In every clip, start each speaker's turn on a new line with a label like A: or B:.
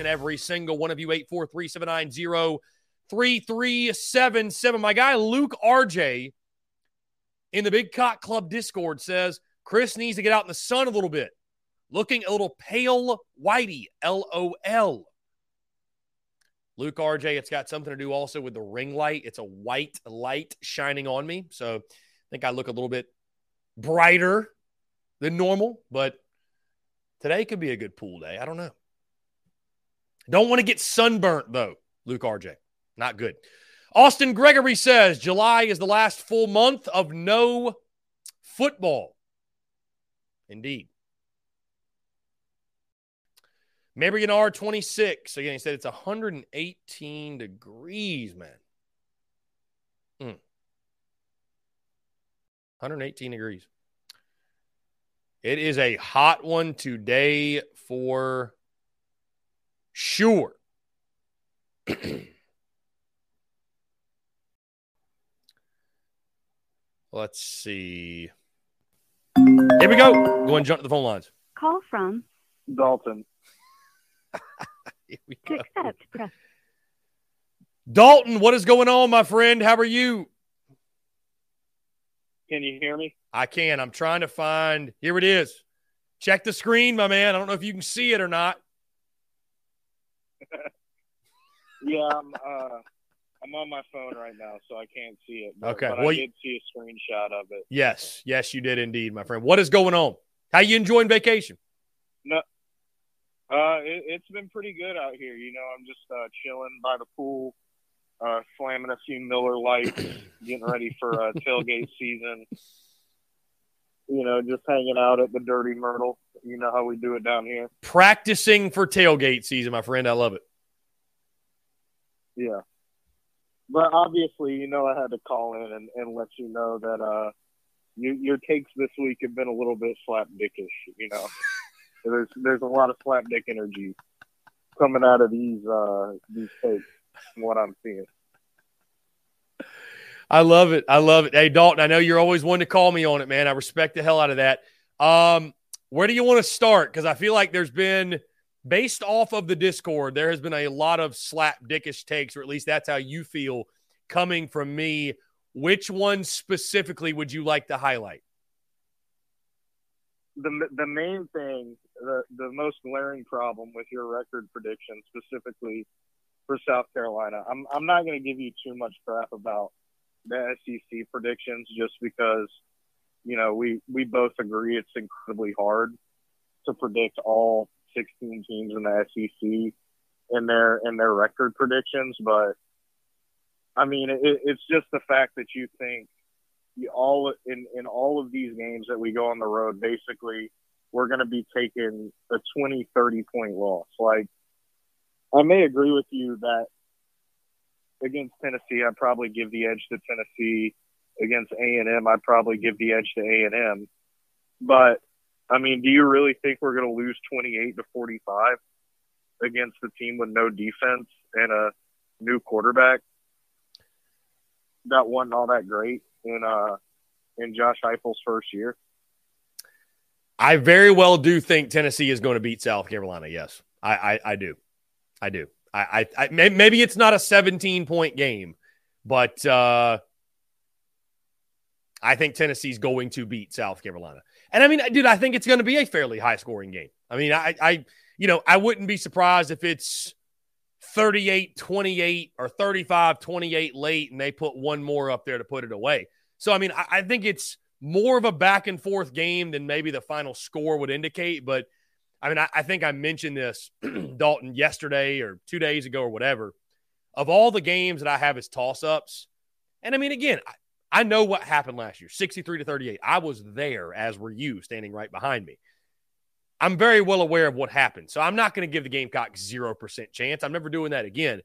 A: And every single one of you. 843-790-3377. My guy Luke RJ in the Big Cock Club Discord says Chris needs to get out in the sun a little bit. Looking a little pale whitey. LOL. Luke RJ, it's got something to do also with the ring light. It's a white light shining on me. So I think I look a little bit brighter than normal, but today could be a good pool day. I don't know. Don't want to get sunburnt though, Luke RJ. Not good. Austin Gregory says July is the last full month of no football. Indeed. Mabry Gennard 26. Again, he said it's 118 degrees, man. Mm. 118 degrees. It is a hot one today for sure. Let's see. Here we go. Go and jump to the phone lines.
B: Call from
C: Dalton.
A: Here we
B: to
A: go.
B: accept press
A: Dalton, what is going on, my friend? How are you?
B: Can you hear me?
A: I can. I'm trying to find. Here it is. Check the screen, my man. I don't know if you can see it or not.
B: yeah, I'm. Uh, I'm on my phone right now, so I can't see it. But,
A: okay,
B: but
A: well,
B: I did see a screenshot of it.
A: Yes, yes, you did indeed, my friend. What is going on? How you enjoying vacation?
B: No, uh, it, has been pretty good out here. You know, I'm just uh, chilling by the pool, uh, slamming a few Miller Lights, getting ready for uh, tailgate season. You know, just hanging out at the Dirty Myrtle. You know how we do it down here.
A: Practicing for tailgate season, my friend. I love it.
B: Yeah, but obviously, you know, I had to call in and, and let you know that uh, you, your takes this week have been a little bit slapdickish. You know, there's there's a lot of slapdick energy coming out of these uh, these takes. From what I'm seeing.
A: I love it. I love it. Hey, Dalton, I know you're always one to call me on it, man. I respect the hell out of that. Um, where do you want to start? Because I feel like there's been, based off of the Discord, there has been a lot of slap dickish takes, or at least that's how you feel coming from me. Which one specifically would you like to highlight?
B: The, the main thing, the, the most glaring problem with your record prediction, specifically for South Carolina, I'm, I'm not going to give you too much crap about the SEC predictions just because, you know, we, we both agree it's incredibly hard to predict all 16 teams in the SEC in their in their record predictions. But I mean, it, it's just the fact that you think you all in in all of these games that we go on the road, basically, we're going to be taking a 20, 30 point loss. Like, I may agree with you that against Tennessee, I'd probably give the edge to Tennessee. Against A and M, I'd probably give the edge to A and M. But I mean, do you really think we're going to lose twenty eight to forty five against the team with no defense and a new quarterback that wasn't all that great in uh in Josh Heupel's first year?
A: I very well do think Tennessee is going to beat South Carolina. Yes, I, I, I do. I do. I, I, I, maybe it's not a 17 point game, but uh, I think Tennessee's going to beat South Carolina. And I mean, dude, I think it's going to be a fairly high scoring game. I mean, I, I, you know, I wouldn't be surprised if it's 38 28 or 35 28 late and they put one more up there to put it away. So, I mean, I, I think it's more of a back and forth game than maybe the final score would indicate, but I mean, I, I think I mentioned this, Dalton, yesterday or two days ago or whatever. Of all the games that I have as toss ups, and I mean, again, I, I know what happened last year 63 to 38. I was there, as were you, standing right behind me. I'm very well aware of what happened. So I'm not going to give the Gamecocks 0% chance. I'm never doing that again.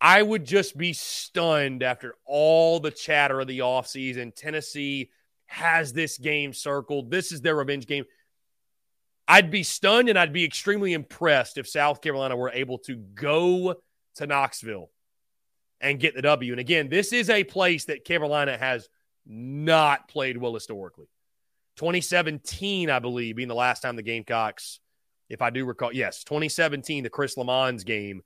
A: I would just be stunned after all the chatter of the offseason. Tennessee has this game circled. This is their revenge game. I'd be stunned and I'd be extremely impressed if South Carolina were able to go to Knoxville and get the W. And again, this is a place that Carolina has not played well historically. 2017, I believe, being the last time the Gamecocks, if I do recall, yes, 2017, the Chris Lammons game.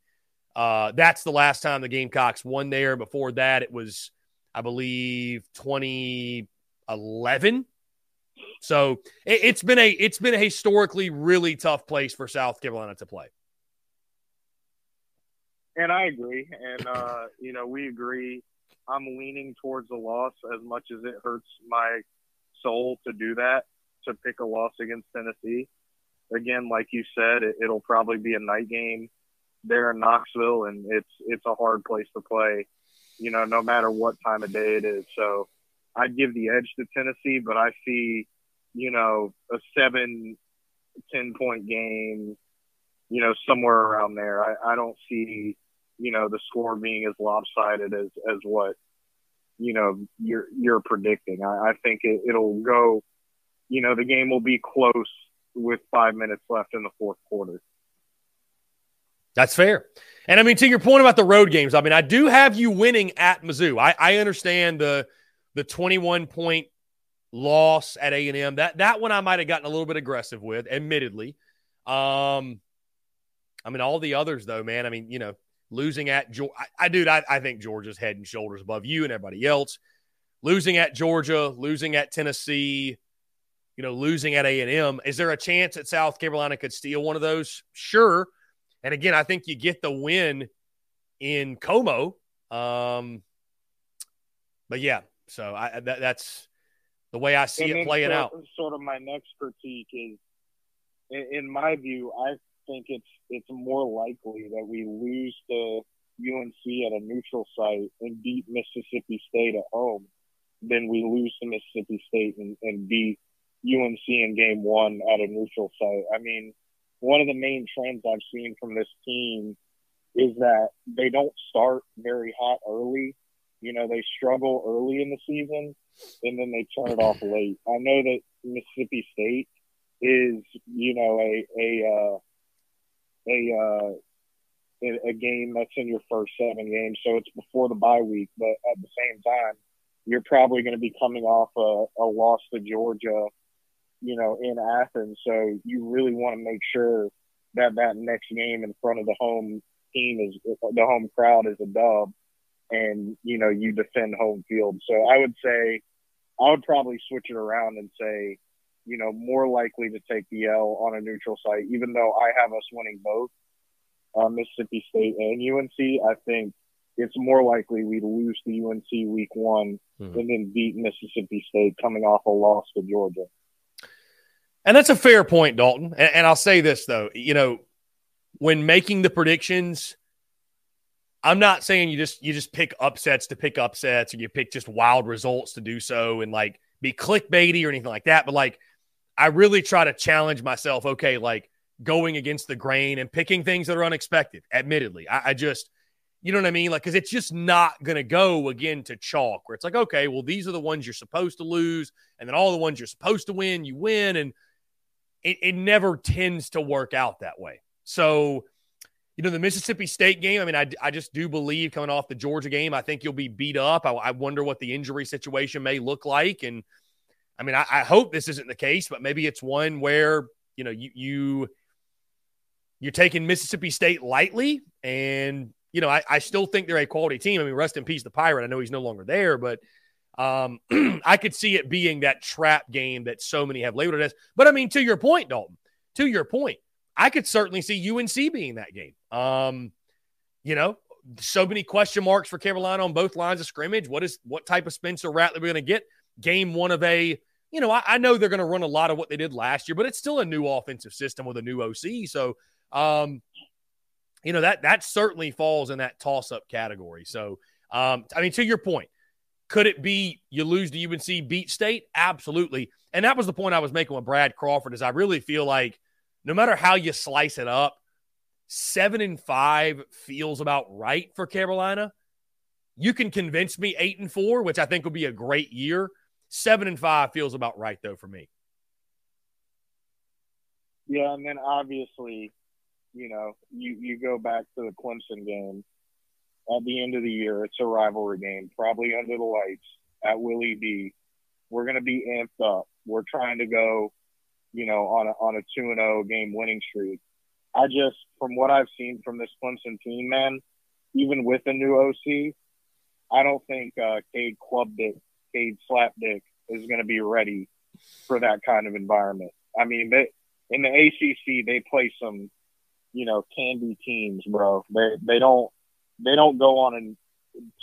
A: Uh, that's the last time the Gamecocks won there. Before that, it was, I believe, 2011 so it, has been a it's been a historically really tough place for South Carolina to play.
B: And I agree, and uh, you know we agree. I'm leaning towards a loss as much as it hurts my soul to do that to pick a loss against Tennessee. Again, like you said, it, it'll probably be a night game there in Knoxville, and it's it's a hard place to play. You know, no matter what time of day it is. So I'd give the edge to Tennessee, but I see you know, a seven, 10 point game, you know, somewhere around there. I, I don't see, you know, the score being as lopsided as, as what, you know, you're, you're predicting. I, I think it, it'll go, you know, the game will be close with five minutes left in the fourth quarter.
A: That's fair. And I mean, to your point about the road games, I mean, I do have you winning at Mizzou. I, I understand the the 21 point loss at A&M. That that one I might have gotten a little bit aggressive with, admittedly. Um I mean all the others though, man. I mean, you know, losing at Georgia. I, I dude, I, I think Georgia's head and shoulders above you and everybody else. Losing at Georgia, losing at Tennessee, you know, losing at A and M. Is there a chance that South Carolina could steal one of those? Sure. And again, I think you get the win in Como. Um, but yeah, so I that, that's the way I see and it playing
B: sort,
A: out.
B: Sort of my next critique is, in, my view, I think it's it's more likely that we lose to UNC at a neutral site and beat Mississippi State at home than we lose to Mississippi State and, and beat UNC in game one at a neutral site. I mean, one of the main trends I've seen from this team is that they don't start very hot early. You know, they struggle early in the season and then they turn it off late. I know that Mississippi State is, you know, a a uh, a uh, a game that's in your first seven games, so it's before the bye week. But at the same time, you're probably going to be coming off a, a loss to Georgia, you know, in Athens. So you really want to make sure that that next game in front of the home team is the home crowd is a dub, and you know you defend home field. So I would say I would probably switch it around and say, you know, more likely to take the L on a neutral site, even though I have us winning both uh, Mississippi State and UNC. I think it's more likely we lose to UNC week one mm-hmm. and then beat Mississippi State coming off a loss to Georgia.
A: And that's a fair point, Dalton. And, and I'll say this, though, you know, when making the predictions, I'm not saying you just you just pick upsets to pick upsets or you pick just wild results to do so and like be clickbaity or anything like that. But like I really try to challenge myself, okay, like going against the grain and picking things that are unexpected, admittedly. I, I just you know what I mean? Like, because it's just not going to go again to chalk where it's like, okay, well, these are the ones you're supposed to lose. And then all the ones you're supposed to win, you win. And it, it never tends to work out that way. So, you know, the Mississippi State game, I mean, I, I just do believe coming off the Georgia game, I think you'll be beat up. I, I wonder what the injury situation may look like. And I mean, I, I, hope this isn't the case, but maybe it's one where, you know, you, you, you're taking Mississippi State lightly. And, you know, I, I still think they're a quality team. I mean, rest in peace, the Pirate. I know he's no longer there, but um, I could see it being that trap game that so many have labeled it as. But I mean, to your point, Dalton, to your point, I could certainly see UNC being that game. Um, you know, so many question marks for Carolina on both lines of scrimmage. What is what type of Spencer Rattler we're going to get? Game one of a, you know, I, I know they're going to run a lot of what they did last year, but it's still a new offensive system with a new OC. So, um, you know that that certainly falls in that toss up category. So, um, I mean, to your point, could it be you lose to UNC, beat State? Absolutely. And that was the point I was making with Brad Crawford. Is I really feel like no matter how you slice it up, seven and five feels about right for Carolina. You can convince me eight and four, which I think would be a great year. Seven and five feels about right though for me.
B: Yeah, and then obviously, you know, you, you go back to the Clemson game at the end of the year. It's a rivalry game, probably under the lights at Willie B. We're going to be amped up. We're trying to go you know, on a, on a 2 and 0 game winning streak. I just, from what I've seen from this Clemson team, man, even with a new OC, I don't think uh, Cade Klubnik, Cade Slapdick is going to be ready for that kind of environment. I mean, they, in the ACC, they play some, you know, candy teams, bro. They they don't they don't go on in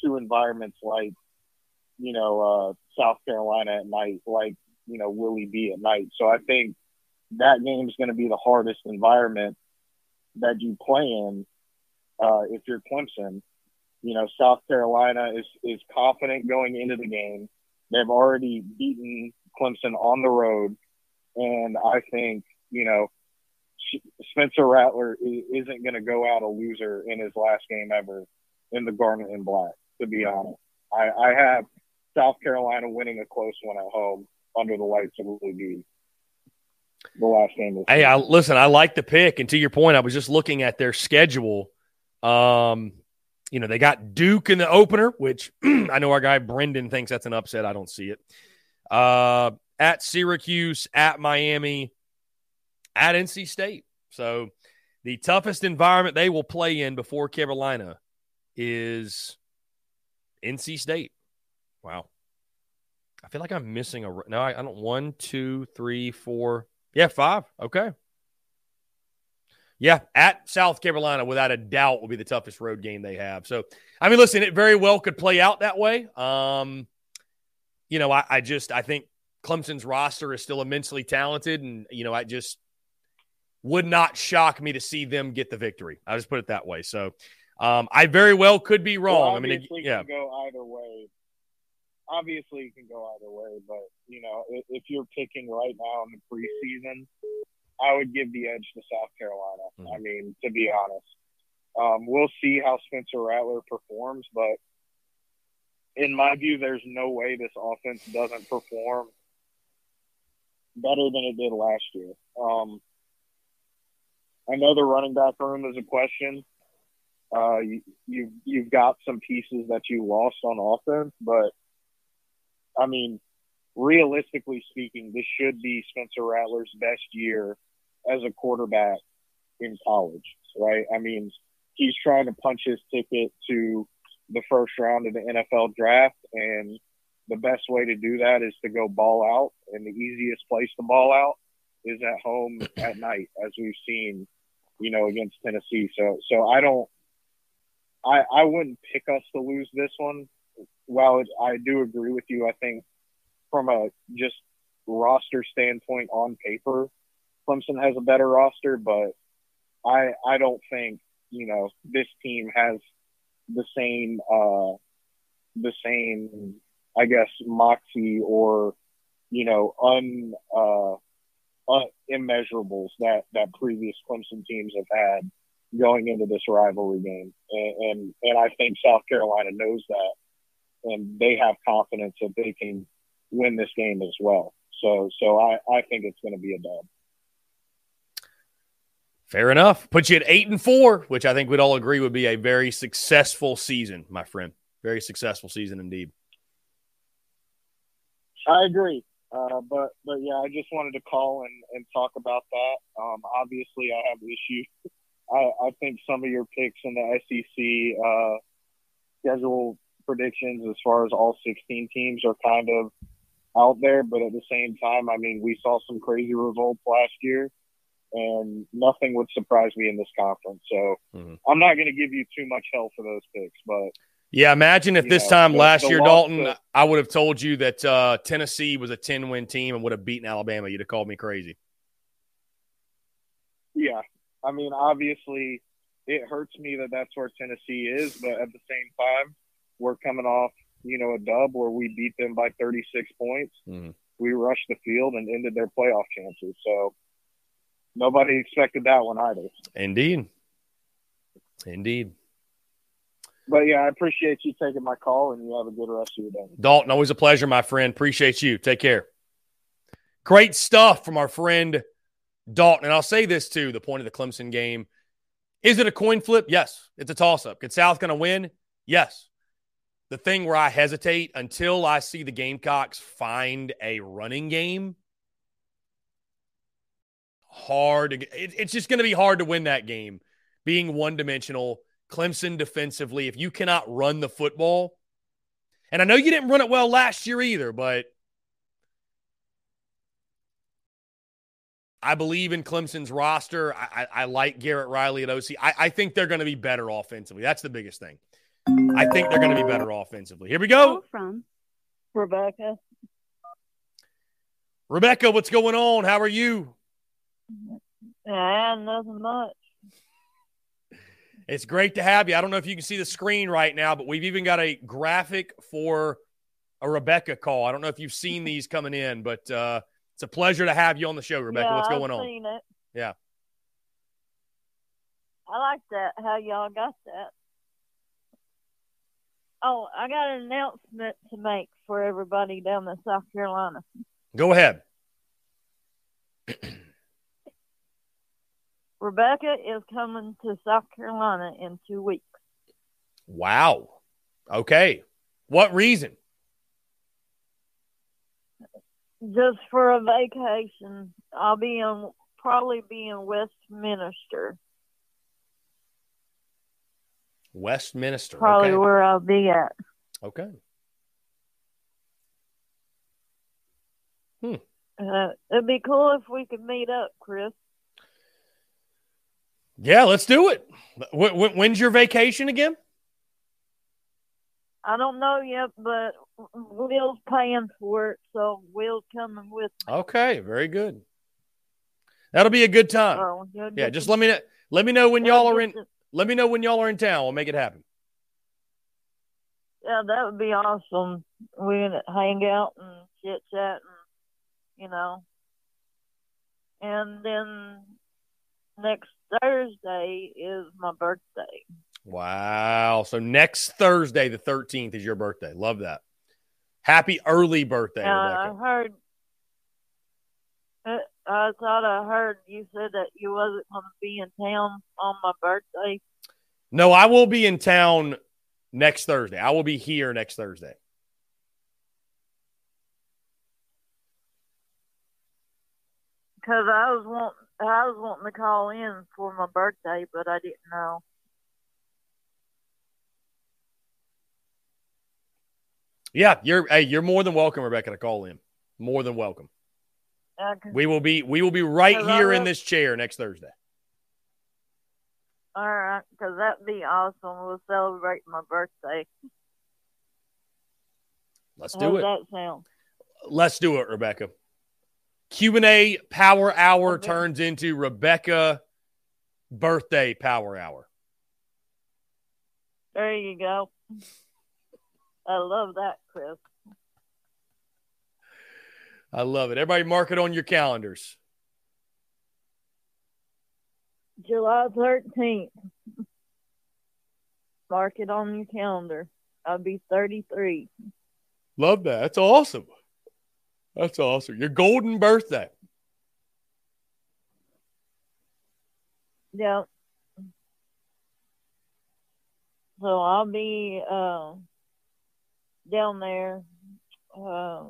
B: two environments like, you know, uh, South Carolina at night, like you know, Willie B at night. So I think that game is going to be the hardest environment that you play in uh, if you're Clemson. You know, South Carolina is is confident going into the game. They've already beaten Clemson on the road, and I think you know Spencer Rattler isn't going to go out a loser in his last game ever in the Garnet and Black. To be honest, I, I have South Carolina winning a close one at home under the lights of Louis. The last game.
A: Hey, I, listen, I like the pick, and to your point, I was just looking at their schedule. Um, you know, they got Duke in the opener, which I know our guy Brendan thinks that's an upset. I don't see it. Uh, at Syracuse, at Miami, at NC State. So The toughest environment they will play in before Carolina is NC State. Wow. I feel like I'm missing a. No, I, I don't. One, two, three, four. Yeah, five. Okay. Yeah, at South Carolina, without a doubt, will be the toughest road game they have. So, I mean, listen, it very well could play out that way. Um, you know, I, I just I think Clemson's roster is still immensely talented, and you know, I just would not shock me to see them get the victory. I'll just put it that way. So, um, I very well could be wrong.
B: Well,
A: I mean, it, yeah,
B: go either way. Obviously, you can go either way, but you know, if, if you're picking right now in the preseason, I would give the edge to South Carolina. Mm-hmm. I mean, to be honest, um, we'll see how Spencer Rattler performs, but in my view, there's no way this offense doesn't perform better than it did last year. Um, I know the running back room is a question. Uh, you, you you've got some pieces that you lost on offense, but I mean, realistically speaking, this should be Spencer Rattler's best year as a quarterback in college, right? I mean, he's trying to punch his ticket to the first round of the NFL draft, and the best way to do that is to go ball out, and the easiest place to ball out is at home at night, as we've seen, you know, against Tennessee. So, so I don't, I I wouldn't pick us to lose this one. While it, I do agree with you, I think from a just roster standpoint on paper, Clemson has a better roster, but I I don't think you know this team has the same uh, the same I guess moxie or you know un uh, uh, immeasurables that that previous Clemson teams have had going into this rivalry game, and, and and I think South Carolina knows that, and they have confidence that they can win this game as well. So so I I think it's going to be a dub.
A: Fair enough. Put you at eight and four, which I think we'd all agree would be a very successful season, my friend. Very successful season indeed.
B: I agree. Uh, but but yeah, I just wanted to call and, and talk about that. Um, obviously, I have issues. I, I think some of your picks in the SEC uh, schedule predictions, as far as all 16 teams, are kind of out there. But at the same time, I mean, we saw some crazy results last year and nothing would surprise me in this conference. So mm-hmm. I'm not going to give you too much hell for those picks, but
A: yeah, imagine if this know, time the, last the year, Dalton, to, I would have told you that uh, Tennessee was a 10 win team and would have beaten Alabama. You'd have called me crazy.
B: Yeah. I mean, obviously, it hurts me that that's where Tennessee is, but at the same time, we're coming off, you know, a dub where we beat them by 36 points. Mm-hmm. We rushed the field and ended their playoff chances. So, nobody expected that one either.
A: Indeed. Indeed.
B: But yeah, I appreciate you taking my call and you have a good rest of your day.
A: Dalton, always a pleasure, my friend. Appreciate you. Take care. Great stuff from our friend Dalton. And I'll say this too the point of the Clemson game. Is it a coin flip? Yes. It's a toss up. Could South going to win? Yes. The thing where I hesitate until I see the Gamecocks find a running game hard. It, it's just going to be hard to win that game being one dimensional. Clemson defensively, if you cannot run the football, and I know you didn't run it well last year either, but I believe in Clemson's roster. I, I, I like Garrett Riley at OC. I, I think they're going to be better offensively. That's the biggest thing. I think they're going to be better offensively. Here we go.
C: From Rebecca.
A: Rebecca, what's going on? How are you?
C: Yeah, nothing much.
A: It's great to have you. I don't know if you can see the screen right now, but we've even got a graphic for a Rebecca call. I don't know if you've seen these coming in, but uh, it's a pleasure to have you on the show, Rebecca.
C: Yeah,
A: What's going
C: I've
A: on?
C: Seen it.
A: Yeah.
C: I like that, how y'all got that. Oh, I got an announcement to make for everybody down in South Carolina.
A: Go ahead.
C: Rebecca is coming to South Carolina in two weeks.
A: Wow. Okay. What reason?
C: Just for a vacation. I'll be in probably be in Westminster
A: Westminster.
C: Probably
A: okay.
C: where I'll be at.
A: Okay.
C: Uh, it'd be cool if we could meet up, Chris.
A: Yeah, let's do it. Wh- wh- when's your vacation again?
C: I don't know yet, but Will's paying for it, so Will's coming with me.
A: Okay, very good. That'll be a good time.
C: You'll
A: yeah, just let me know. Let me know when y'all are in. Let me know when y'all are in town. We'll make it happen.
C: Yeah, that would be awesome. We can hang out and chit chat, and you know. And then next Thursday is my birthday.
A: Wow. So next Thursday, the 13th, is your birthday. Love that. Happy early birthday,
C: Uh, I heard. I thought I heard you said that you wasn't going to be in town on my birthday.
A: No, I will be in town next Thursday. I will be here next Thursday.
C: Because I was want I was wanting to call in for my birthday, but I didn't know.
A: Yeah, you're hey, you're more than welcome, Rebecca, to call in. More than welcome.
C: Uh,
A: We will be we will be right here in this chair next Thursday.
C: all right, because that'd be awesome. We'll celebrate my birthday.
A: Let's
C: How's
A: do it.
C: that sound?
A: Let's do it, Rebecca. Q and A Power Hour
C: Okay.
A: turns into Rebecca birthday Power Hour.
C: There you go. I love that, Chris.
A: I love it. Everybody, mark it on your calendars.
C: July 13th. Mark it on your calendar. I'll be 33.
A: Love that. That's awesome. That's awesome. Your golden birthday.
C: Yeah. So I'll be uh, down there. Uh,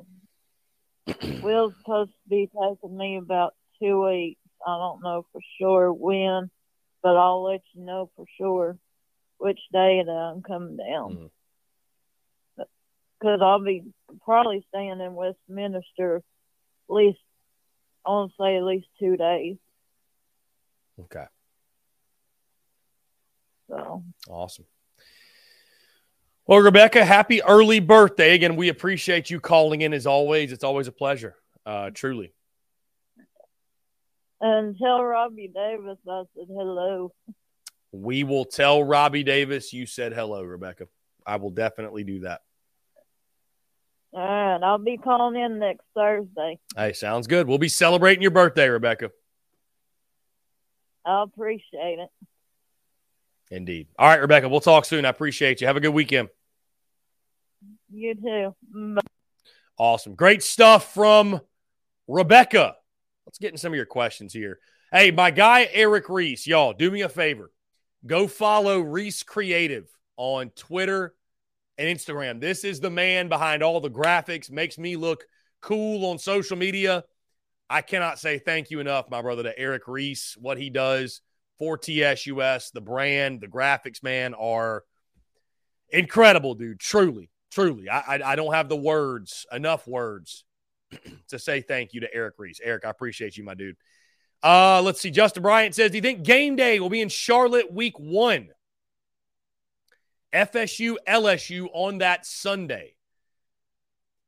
C: Will's supposed to be taking me about two weeks. I don't know for sure when, but I'll let you know for sure which day that I'm coming down. Mm-hmm. Because I'll be probably staying in Westminster at least, I want to say at least two days.
A: Okay.
C: So
A: Awesome. Well, Rebecca, happy early birthday. Again, we appreciate you calling in as always. It's always a pleasure. Uh, truly.
C: And tell Robbie Davis I said hello.
A: We will tell Robbie Davis you said hello, Rebecca. I will definitely do that.
C: All right, I'll be calling in next Thursday.
A: Hey, sounds good. We'll be celebrating your birthday, Rebecca.
C: I appreciate it.
A: Indeed. All right, Rebecca, we'll talk soon. I appreciate you. Have a good weekend.
C: You too. Bye.
A: Awesome. Great stuff from Rebecca. Let's get in some of your questions here. Hey, my guy, Eric Reese, y'all, do me a favor. Go follow Reese Creative on Twitter and Instagram. This is the man behind all the graphics, makes me look cool on social media. I cannot say thank you enough, my brother, to Eric Reese. What he does for TSUS, the brand, the graphics, man, are incredible, dude. Truly, truly. I, I, I don't have the words, enough words to say thank you to Eric Reese. Eric, I appreciate you, my dude. Uh, let's see. Justin Bryant says, Do you think game day will be in Charlotte week one? FSU, LSU on that Sunday.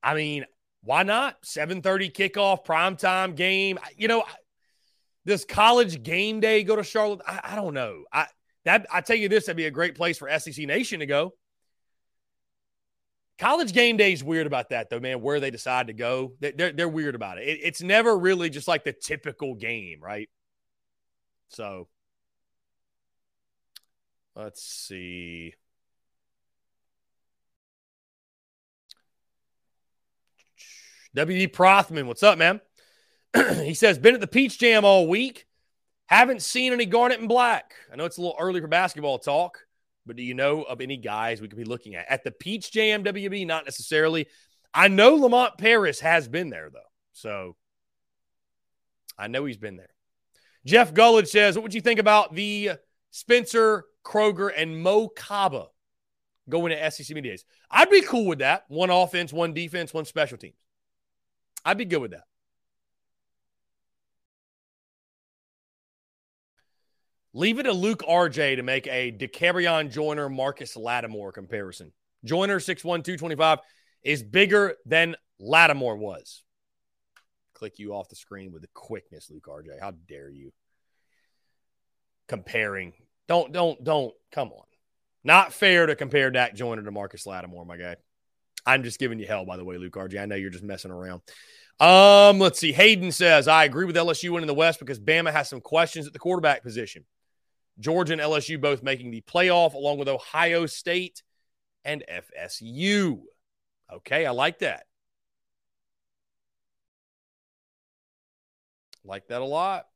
A: I mean, why not? 7:30 kickoff, primetime game. You know, does college game day go to Charlotte? I, I don't know. I that I tell you this, that'd be a great place for SEC Nation to go. College game day is weird about that, though, man. Where they decide to go, They- they're they're weird about it. it. It's never really just like the typical game, right? So, let's see. WD Prothman, what's up, man? he says, been at the Peach Jam all week. Haven't seen any Garnet and Black. I know it's a little early for basketball talk, but do you know of any guys we could be looking at? At the Peach Jam WB, not necessarily. I know Lamont Paris has been there, though. So I know he's been there. Jeff Gullidge says, What would you think about the Spencer Kroeger, and Mo Kaba going to SEC Media Days. I'd be cool with that. One offense, one defense, one special teams. I'd be good with that. Leave it to Luke RJ to make a Dakereon Joyner, Marcus Lattimore comparison. Joyner, 6'1, 225, is bigger than Lattimore was. Click you off the screen with the quickness, Luke RJ. How dare you? Comparing. Don't, don't, don't. Come on. Not fair to compare Dak Joyner to Marcus Lattimore, my guy. I'm just giving you hell, by the way, Luke RJ. I know you're just messing around. Um, let's see. Hayden says, I agree with LSU winning the West because Bama has some questions at the quarterback position. Georgia and LSU both making the playoff, along with Ohio State and FSU. Okay, I like that. Like that a lot.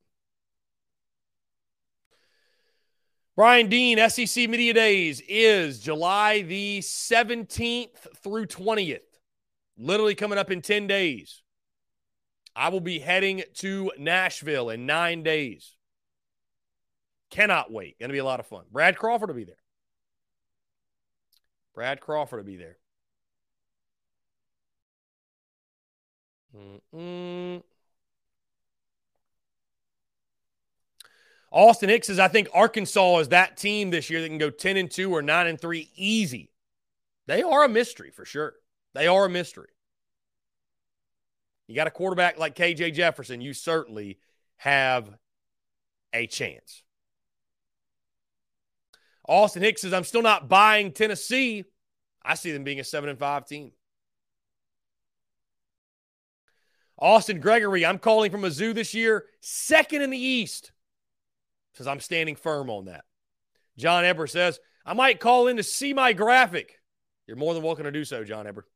A: Brian Dean, SEC Media Days is July the 17th through 20th. Literally coming up in 10 days. I will be heading to Nashville in nine days. Cannot wait. Going to be a lot of fun. Brad Crawford will be there. Brad Crawford will be there. Mm-mm. Austin Hicks says, I think Arkansas is that team this year that can go 10 and 2 or 9 and 3 easy. They are a mystery for sure. They are a mystery. You got a quarterback like KJ Jefferson, you certainly have a chance. Austin Hicks says, I'm still not buying Tennessee. I see them being a 7 and 5 team. Austin Gregory, I'm calling from Mizzou this year, second in the East. Says I'm standing firm on that. John Eber says, I might call in to see my graphic. You're more than welcome to do so, John Eber.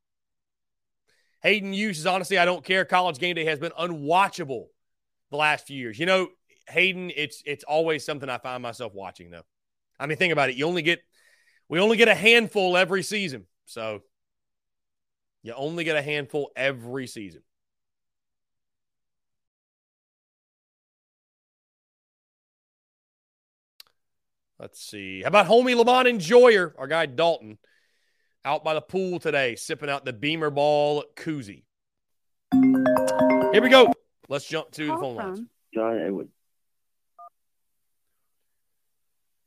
A: Hayden Hughes says, honestly, I don't care. College game day has been unwatchable the last few years. You know, Hayden, it's it's always something I find myself watching though. I mean, think about it. You only get we only get a handful every season. So you only get a handful every season. Let's see. How about homie Lamont Enjoyer, our guy Dalton, out by the pool today, sipping out the Beamer Ball koozie. Here we go. Let's jump to the phone lines.
D: John Edward.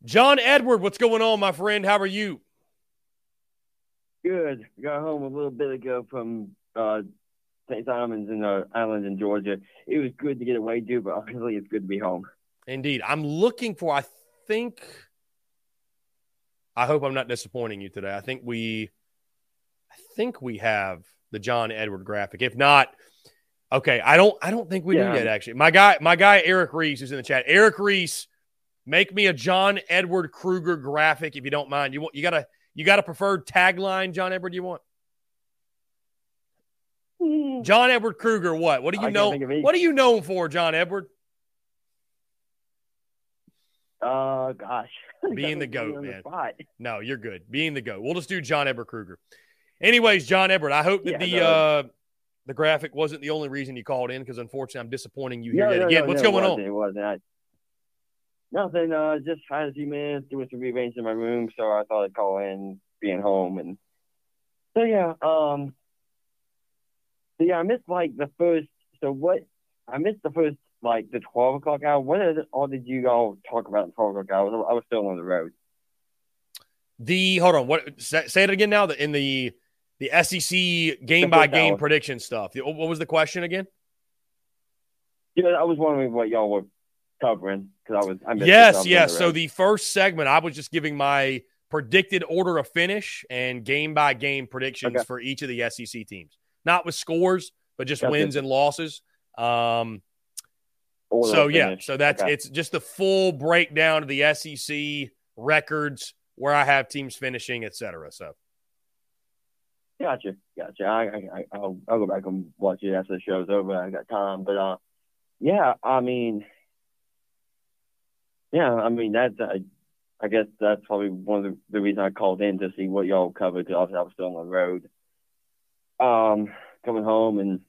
A: John Edward, what's going on, my friend? How are you?
D: Good. Got home a little bit ago from uh, St. Simons in the island in Georgia. It was good to get away, dude, but obviously it's good to be home.
A: Indeed. I'm looking for, I think, I hope I'm not disappointing you today. I think we, I think we have the John Edward graphic. If not, okay, I don't, I don't think we yeah. do yet. Actually, my guy, my guy Eric Reese is in the chat. Eric Reese Make me a John Edward Kruger graphic if you don't mind. You want you got a you got a preferred tagline, John Edward? You want? Hmm. John Edward Kruger, what? What do you I know? What are you known for, John Edward?
D: Uh, gosh,
A: being the goat, man. The no, you're good. Being the goat. We'll just do John Edward Kruger. Anyways, John Edward, I hope that yeah, the no. uh the graphic wasn't the only reason you called in because unfortunately I'm disappointing you here no, yet again. What's going on?
D: It wasn't. Nothing. Uh, just had a few minutes doing some rearranging in my room, so I thought I'd call in, being home, and so yeah. Um. So yeah, I missed like the first. So what? I missed the first like the twelve o'clock hour. What is all did you all talk about in twelve o'clock hour? I was, I was still on the road.
A: The hold on. What? Say, say it again now. In the the SEC game by game prediction stuff. What was the question again?
D: Yeah, I was wondering what y'all were covering because I was. I
A: yes, yes. The so the first segment, I was just giving my predicted order of finish and game by game predictions okay. for each of the SEC teams, not with scores, but just wins it. and losses. Um, order so yeah, so that's okay. it's just the full breakdown of the SEC records where I have teams finishing, etc. So.
D: Gotcha, gotcha. I, I, I'll, I'll go back and watch it after the show's over. I got time, but uh, yeah. I mean, yeah, I mean that's I, I guess that's probably one of the, the reasons I called in to see what y'all covered because obviously I was still on the road. Um, coming home and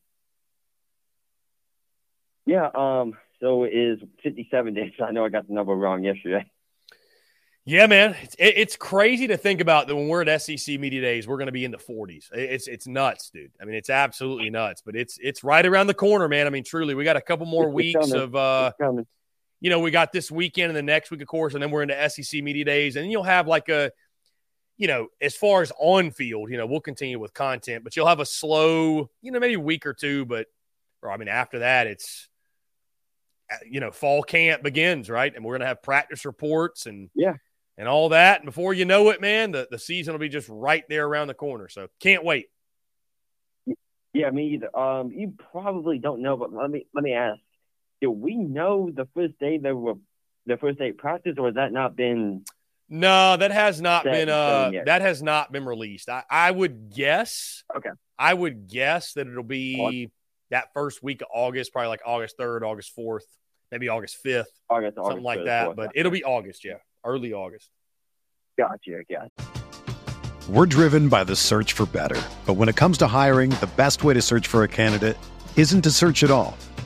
D: yeah, um, so it is 57 days. I know I got the number wrong yesterday.
A: Yeah, man, it's, it's crazy to think about that when we're at SEC media days, we're going to be in the 40s. It's it's nuts, dude. I mean, it's absolutely nuts, but it's it's right around the corner, man. I mean, truly, we got a couple more
D: It's
A: weeks
D: coming.
A: of uh. You know, we got this weekend and the next week, of course, and then we're into SEC media days, and you'll have like a, you know, as far as on field, you know, we'll continue with content, but you'll have a slow, you know, maybe week or two, but, or I mean, after that, it's, uh, you know, fall camp begins, right? And we're gonna have practice reports and
D: Yeah.
A: and all that, and before you know it, man, the the season will be just right there around the corner. So can't wait.
D: Yeah, me either. Um, you probably don't know, but let me let me ask: Do we know the first day they were the first day of practice, or has that not been?
A: No, that has not been uh that has not been released. I, I would guess
D: Okay.
A: I would guess that it'll be that first week of August, probably like August 3rd, August 4th, maybe August 5th,
D: August,
A: something
D: August
A: like
D: third,
A: that.
D: fourth.
A: But it'll be August, yeah. Early August.
D: gotcha, gotcha.
E: We're driven by the search for better. But when it comes to hiring, the best way to search for a candidate isn't to search at all.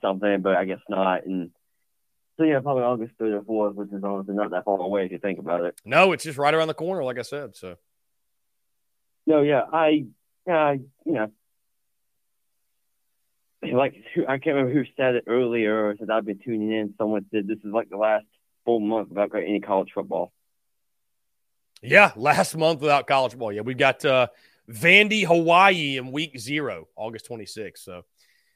D: something, but I guess not. And so yeah, probably August third or fourth, which is honestly not that far away if you think about it.
A: No, it's just right around the corner, like I said. So
D: No, yeah, I, yeah, you know, like I can't remember who said it earlier. Since I've been tuning in, someone said this is like the last full month without any college football.
A: yeah, last month without college ball. Yeah, we've got uh Vandy, Hawaii in week zero, August 26th. So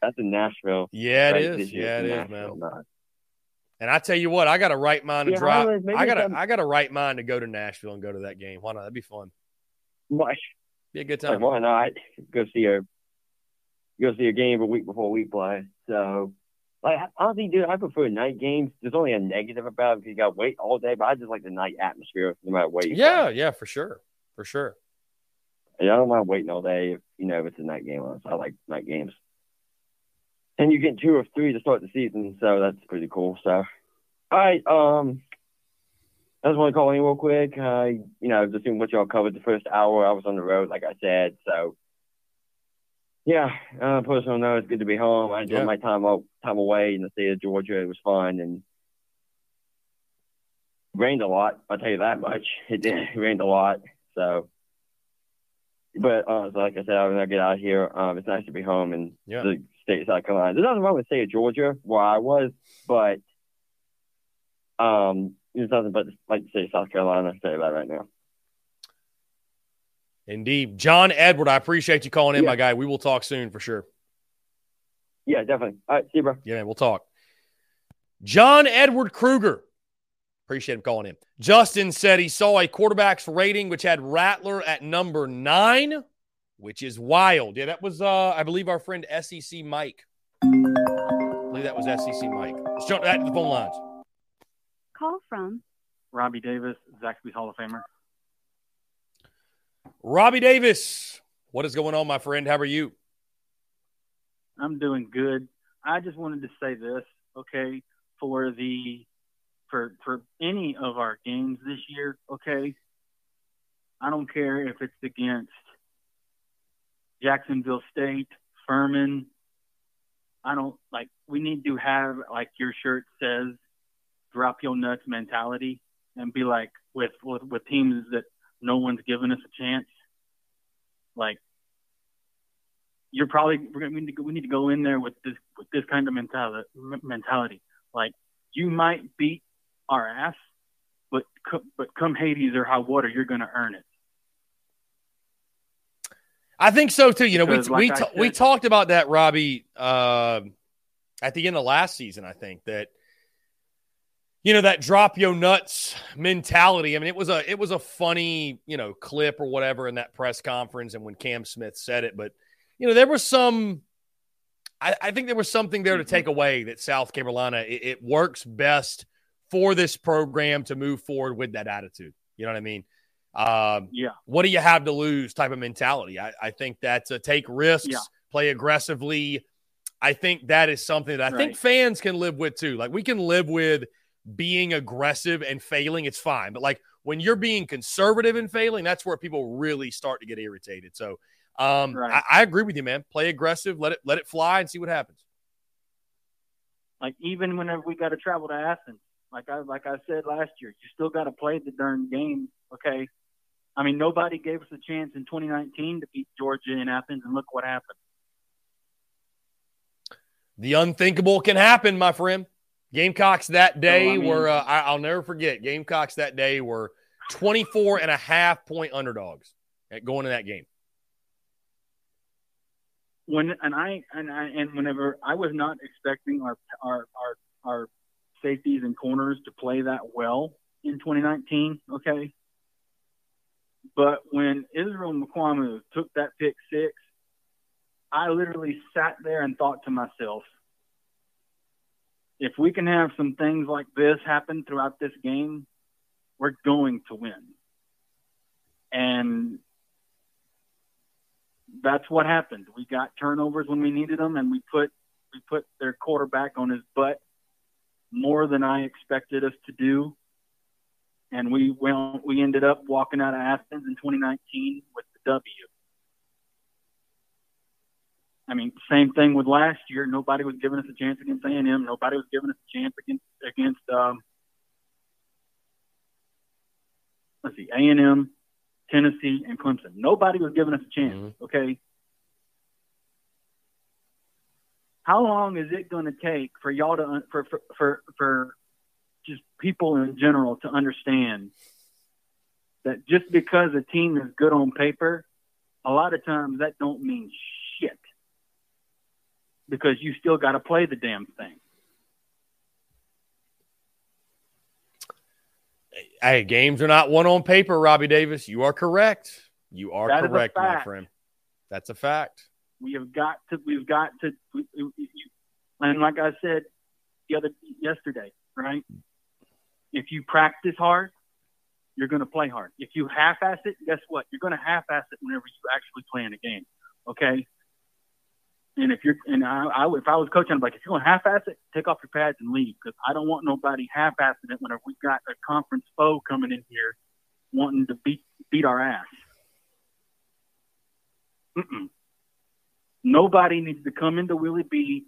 D: That's in Nashville.
A: yeah, it
D: right?
A: is. Yeah, it is,
D: Nashville,
A: man.
D: not-
A: And I tell you what, I got a right mind to
D: Yeah,
A: drive. I got a, I got a right mind to go to Nashville and go to that game. Why not? That'd be fun.
D: Why,
A: Be a good
D: like,
A: time.
D: why not go see a go see a game a week before we play? So, like, honestly, dude, I prefer night games. There's only a negative about it because you got to wait all day, but I just like the night atmosphere no matter you
A: Yeah, yeah, for sure, for sure.
D: Yeah, I don't mind waiting all day if you know if it's a night game. I like night games. And you get two or three to start the season, so that's pretty cool. So, all right, um, I just want to call in real quick. I, you know, just seeing what y'all covered the first hour. I was on the road, like I said, so yeah. Uh, personal note, it's good to be home. I enjoyed
A: Yeah.
D: my time out, time away in the state of Georgia. It was fun and rained a lot. I'll tell you that much. It did it rained a lot, so. But uh, so like I said, when I get out here, um, it's nice to be home and
A: Yeah.
D: the state of South Carolina. There's nothing wrong with the state of Georgia, where I was, but um, there's nothing but like the state of South Carolina. I'll tell that right now.
A: Indeed. John Edward, I appreciate you calling in,
D: Yeah.
A: my guy. We will talk soon for sure.
D: Yeah, definitely. All right, see you, bro.
A: Yeah, man, we'll talk. John Edward Kroeger. Appreciate him calling in. Justin said he saw a quarterback's rating which had Rattler at number nine, which is wild. Yeah, that was, uh, I believe, our friend SEC Mike. I believe that was SEC Mike. Let's jump back to the phone lines.
F: Call from
G: Robbie Davis, Zaxby's Hall of Famer.
A: Robbie Davis, what is going on, my friend? How are you?
G: I'm doing good. I just wanted to say this, okay, for the for for any of our games this year, okay. I don't care if it's against Jacksonville State, Furman. I don't like. We need to have like your shirt says, "Drop your nuts" mentality, and be like with with, with teams that no one's given us a chance. Like you're probably we're gonna we need to go, we need to go in there with this with this kind of mentality mentality. Like you might beat our ass, but co- but come Hades or high water, you're gonna earn it.
A: I think so too. You know,
G: Because,
A: we
G: like
A: we
G: I
A: ta-
G: said-
A: we talked about that, Robbie, uh, at the end of last season. I think that you know that drop yo nuts mentality. I mean, it was a it was a funny you know clip or whatever in that press conference, and when Cam Smith said it, but you know there was some. I, I think there was something there to take away that South Carolina it, it works best for this program to move forward with that attitude. You know what I mean? Um,
G: Yeah.
A: what do you have to lose type of mentality. I, I think that's a take risks,
G: Yeah.
A: play aggressively. I think that is something that I think fans can live with too. Like we can live with being aggressive and failing, it's fine. But like when you're being conservative and failing, that's where people really start to get irritated. So um,
G: Right.
A: I, I agree with you, man. Play aggressive, let it let it fly, and see what happens.
G: Like even whenever we got to travel to Athens, like I like I said last year, you still got to play the darn game. Okay. I mean, nobody gave us a chance in 2019 to beat Georgia in Athens, and look what happened.
A: The unthinkable can happen, my friend. Gamecocks that day
G: I mean-
A: were, uh, I, I'll never forget, Gamecocks that day were 24 and a half point underdogs at going to that game.
G: when and I and I and whenever I was not expecting our our our our safeties and corners to play that well in 2019, okay. But when Israel Mukuamu took that pick six, I literally sat there and thought to myself, if we can have some things like this happen throughout this game, we're going to win. And that's what happened. We got turnovers when we needed them, and we put we put their quarterback on his butt more than I expected us to do. And we well, we ended up walking out of Athens in 2019 with the W. I mean, same thing with last year. Nobody was giving us a chance against A&M. Nobody was giving us a chance against against um, let's see, A&M, Tennessee, and Clemson. Nobody was giving us a chance. Okay. How long is it going to take for y'all to for, for for for just people in general to understand that just because a team is good on paper, a lot of times that don't mean shit because you still got to play the damn thing.
A: Hey, games are not won on paper, Robbie Davis. You are correct. You are
G: That
A: correct, my friend. That's a fact.
G: We have got to. We've got to. we- we- And like I said the other yesterday, right? If you practice hard, you're going to play hard. If you half-ass it, guess what? You're going to half-ass it whenever you actually play in a game. Okay. And if you're, and I, I if I was coaching, be like, if you're going to half-ass it, take off your pads and leave because I don't want nobody half-assing it whenever we got a conference foe coming in here wanting to beat beat our ass. Mm-mm. Nobody needs to come into Willie B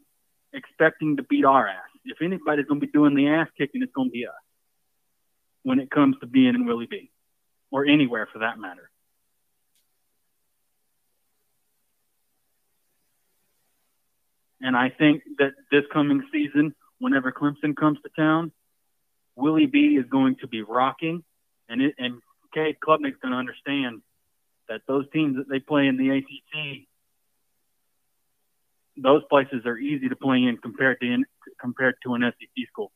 G: expecting to beat our ass. If anybody's going to be doing the ass kicking, it's going to be us when it comes to being in Willie B or anywhere for that matter. And I think that this coming season, whenever Clemson comes to town, Willie B is going to be rocking, and it, and Cade Klubnik's going to understand that those teams that they play in the ACC those places are easy to play in compared to in, compared to an SEC school.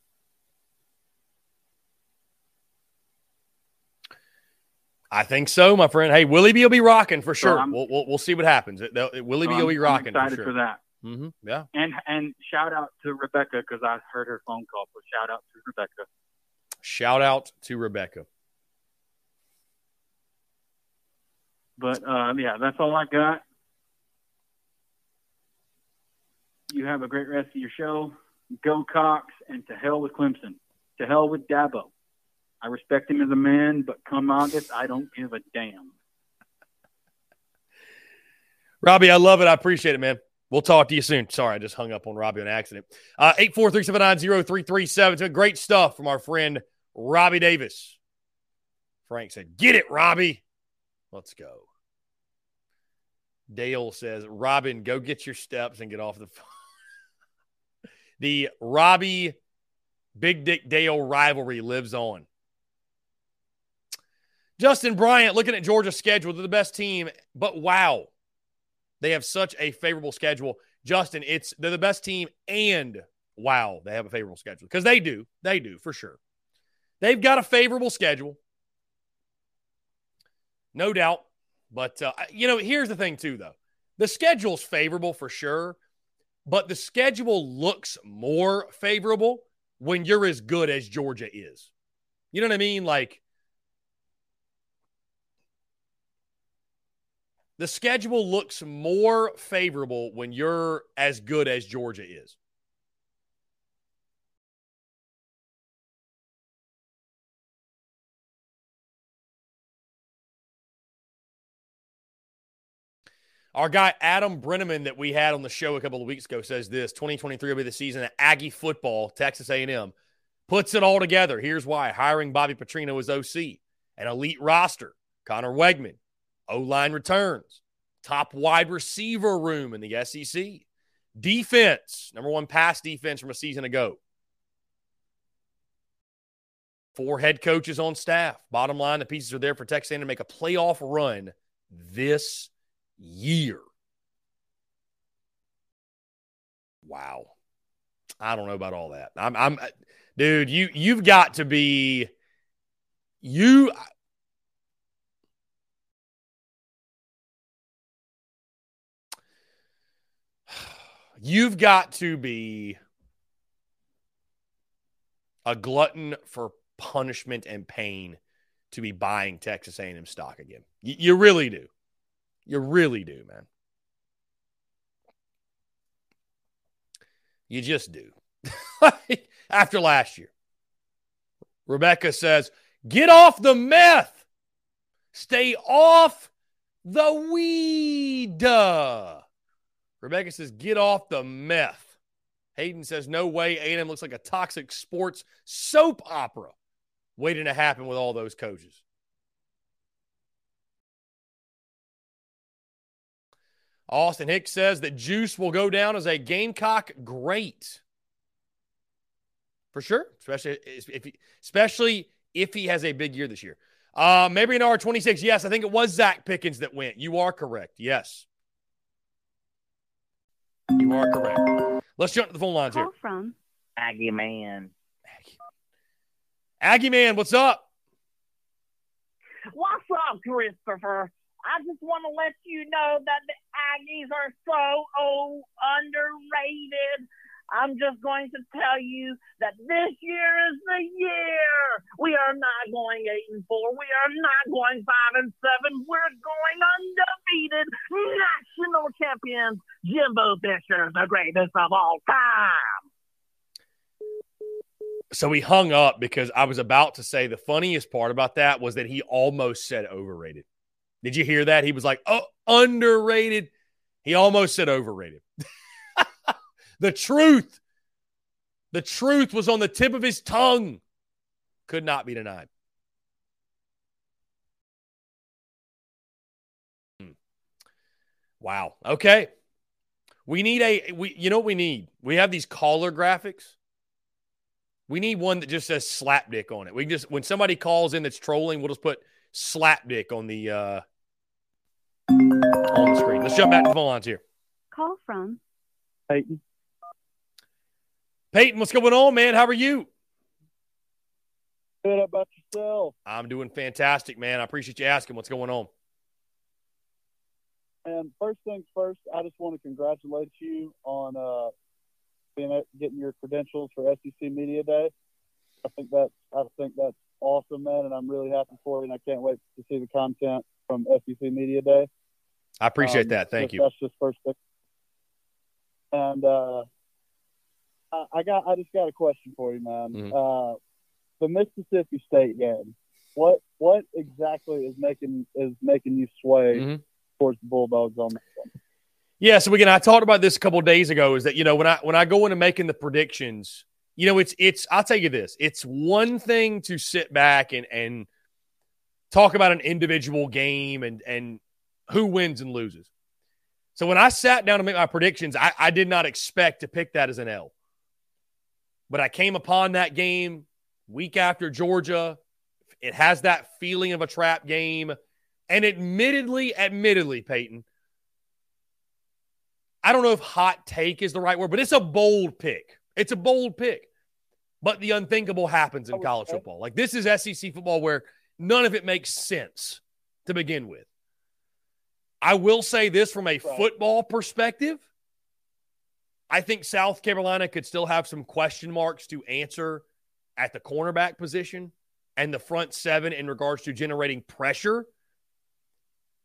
A: I think so, my friend. Hey, Willie B will be rocking for sure.
G: I'm-
A: we'll, we'll we'll see what happens. It, they'll- Willie
G: So
A: B
G: I'm-
A: will be
G: I'm
A: rocking
G: excited
A: for sure.
G: Excited for that.
A: hmm Yeah.
G: And and shout out to Rebecca because I heard her phone call. So shout out to Rebecca.
A: Shout out to Rebecca.
G: But uh, yeah, that's all I got. You have a great rest of your show. Go Cox, and to hell with Clemson. To hell with Dabo. I respect him as a man, but come August, I don't give a damn.
A: Robbie, I love it. I appreciate it, man. We'll talk to you soon. Sorry, I just hung up on Robbie on accident. Uh, 843-790-3337. Great stuff from our friend Robbie Davis. Frank said, get it, Robbie. Let's go. Dale says, Robin, go get your steps and get off the phone. the Robbie Big Dick Dale rivalry lives on. Justin Bryant, looking at Georgia's schedule, they're the best team, but wow, they have such a favorable schedule. Justin, it's they're the best team, and wow, they have a favorable schedule because they do, they do for sure. They've got a favorable schedule, no doubt. But uh, you know, here's the thing too, though: the schedule's favorable for sure, but the schedule looks more favorable when you're as good as Georgia is. You know what I mean? Like the schedule looks more favorable when you're as good as Georgia is. Our guy Adam Brenneman that we had on the show a couple of weeks ago says this: 2023 will be the season of Aggie football. Texas A&M puts it all together. Here's why: hiring Bobby Petrino as OC, an elite roster, Conner Weigman, O line returns, top wide receiver room in the SEC, defense, number one pass defense from a season ago. Four head coaches on staff. Bottom line, the pieces are there for Texas A&M to make a playoff run this year. Wow. I don't know about all that. I'm I'm dude, you you've got to be you you've got to be a glutton for punishment and pain to be buying Texas A&M stock again. You, you really do. You really do, man. You just do. After last year. Rebecca says, get off the meth. Stay off the weed. Rebecca says, get off the meth. Hayden says, no way. A&M looks like a toxic sports soap opera waiting to happen with all those coaches. Austin Hicks says that Juice will go down as a Gamecock great. For sure, especially if he, especially if he has a big year this year. Uh, maybe an R26. Yes, I think it was Zacch Pickens that went. You are correct. Yes. You are correct. Let's jump to the phone lines
F: Call
A: here.
F: from
B: Aggie man.
A: Aggie man, what's up?
H: What's up, Christopher? I just want to let you know that the Aggies are so oh, underrated. I'm just going to tell you that this year is the year. We are not going eight and four. We are not going five and seven. We're going undefeated national champions. Jimbo Fisher, the greatest of all time.
A: So he hung up because I was about to say the funniest part about that was that he almost said overrated. Did you hear that? He was like, oh, underrated. He almost said overrated. the truth, the truth was on the tip of his tongue. Could not be denied. Hmm. Wow. Okay. We need a we you know what we need? We have these caller graphics. We need one that just says slap dick on it. We can just when somebody calls in that's trolling, we'll just put slap dick on the uh on the screen. Let's jump back to the phone lines here.
F: call from
I: Peyton.
A: Peyton, what's going on, man? How are you?
I: Good about yourself.
A: I'm doing fantastic, man. I appreciate you asking. What's going on?
I: And first things first, I just want to congratulate you on uh, being getting your credentials for SEC Media Day. I think that's I think that's awesome, man, and I'm really happy for you. And I can't wait to see the content from SEC Media Day.
A: I appreciate um, that. Thank you.
I: That's just first thing. And uh, I got I just got a question for you, man. Mm-hmm. Uh, the Mississippi State game. What what exactly is making is making you sway mm-hmm. towards the Bulldogs on this one?
A: Yeah, so again, I talked about this a couple days ago. Is that you know when I when I go into making the predictions, you know it's it's I'll tell you this: it's one thing to sit back and and talk about an individual game and and who wins and loses. So when I sat down to make my predictions, I, I did not expect to pick that as an L. But I came upon that game week after Georgia. It has that feeling of a trap game. And admittedly, admittedly, Peyton, I don't know if hot take is the right word, but it's a bold pick. It's a bold pick. But the unthinkable happens in college football. Like this is SEC football where none of it makes sense to begin with. I will say this from a football perspective. I think South Carolina could still have some question marks to answer at the cornerback position and the front seven in regards to generating pressure.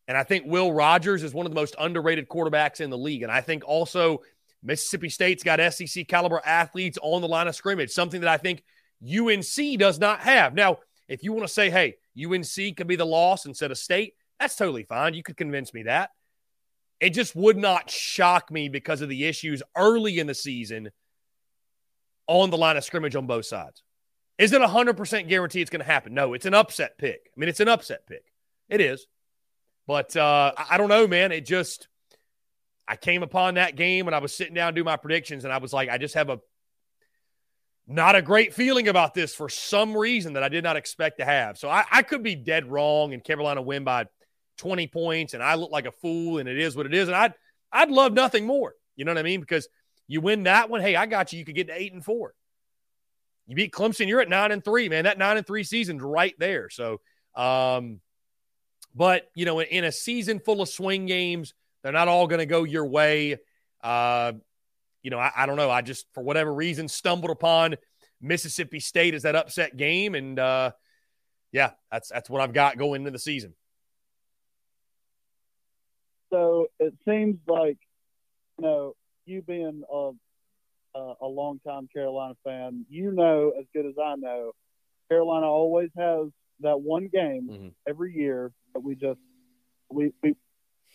A: And I think Will Rogers is one of the most underrated quarterbacks in the league. And I think also Mississippi State's got SEC caliber athletes on the line of scrimmage, something that I think UNC does not have. Now, if you want to say, hey, UNC could be the loss instead of state, that's totally fine. You could convince me that. It just would not shock me because of the issues early in the season on the line of scrimmage on both sides. Is it 100% guarantee it's going to happen? No, it's an upset pick. I mean, it's an upset pick. It is. But uh, I don't know, man. It just, I came upon that game and I was sitting down to do my predictions and I was like, I just have a not a great feeling about this for some reason that I did not expect to have. So I, I could be dead wrong and Carolina win by 20 points and I look like a fool and it is what it is. And I'd, I'd love nothing more. You know what I mean? Because you win that one. Hey, I got you. You could get to eight and four. You beat Clemson, you're at nine and three, man. That nine and three season's right there. So, um, but you know, in, in a season full of swing games, they're not all going to go your way. Uh, you know, I, I, don't know. I just, for whatever reason, stumbled upon Mississippi State as that upset game, and uh, yeah, that's that's what I've got going into the season.
I: So it seems like, you know, you being a uh, a longtime Carolina fan, you know as good as I know, Carolina always has that one game mm-hmm. every year that we just we we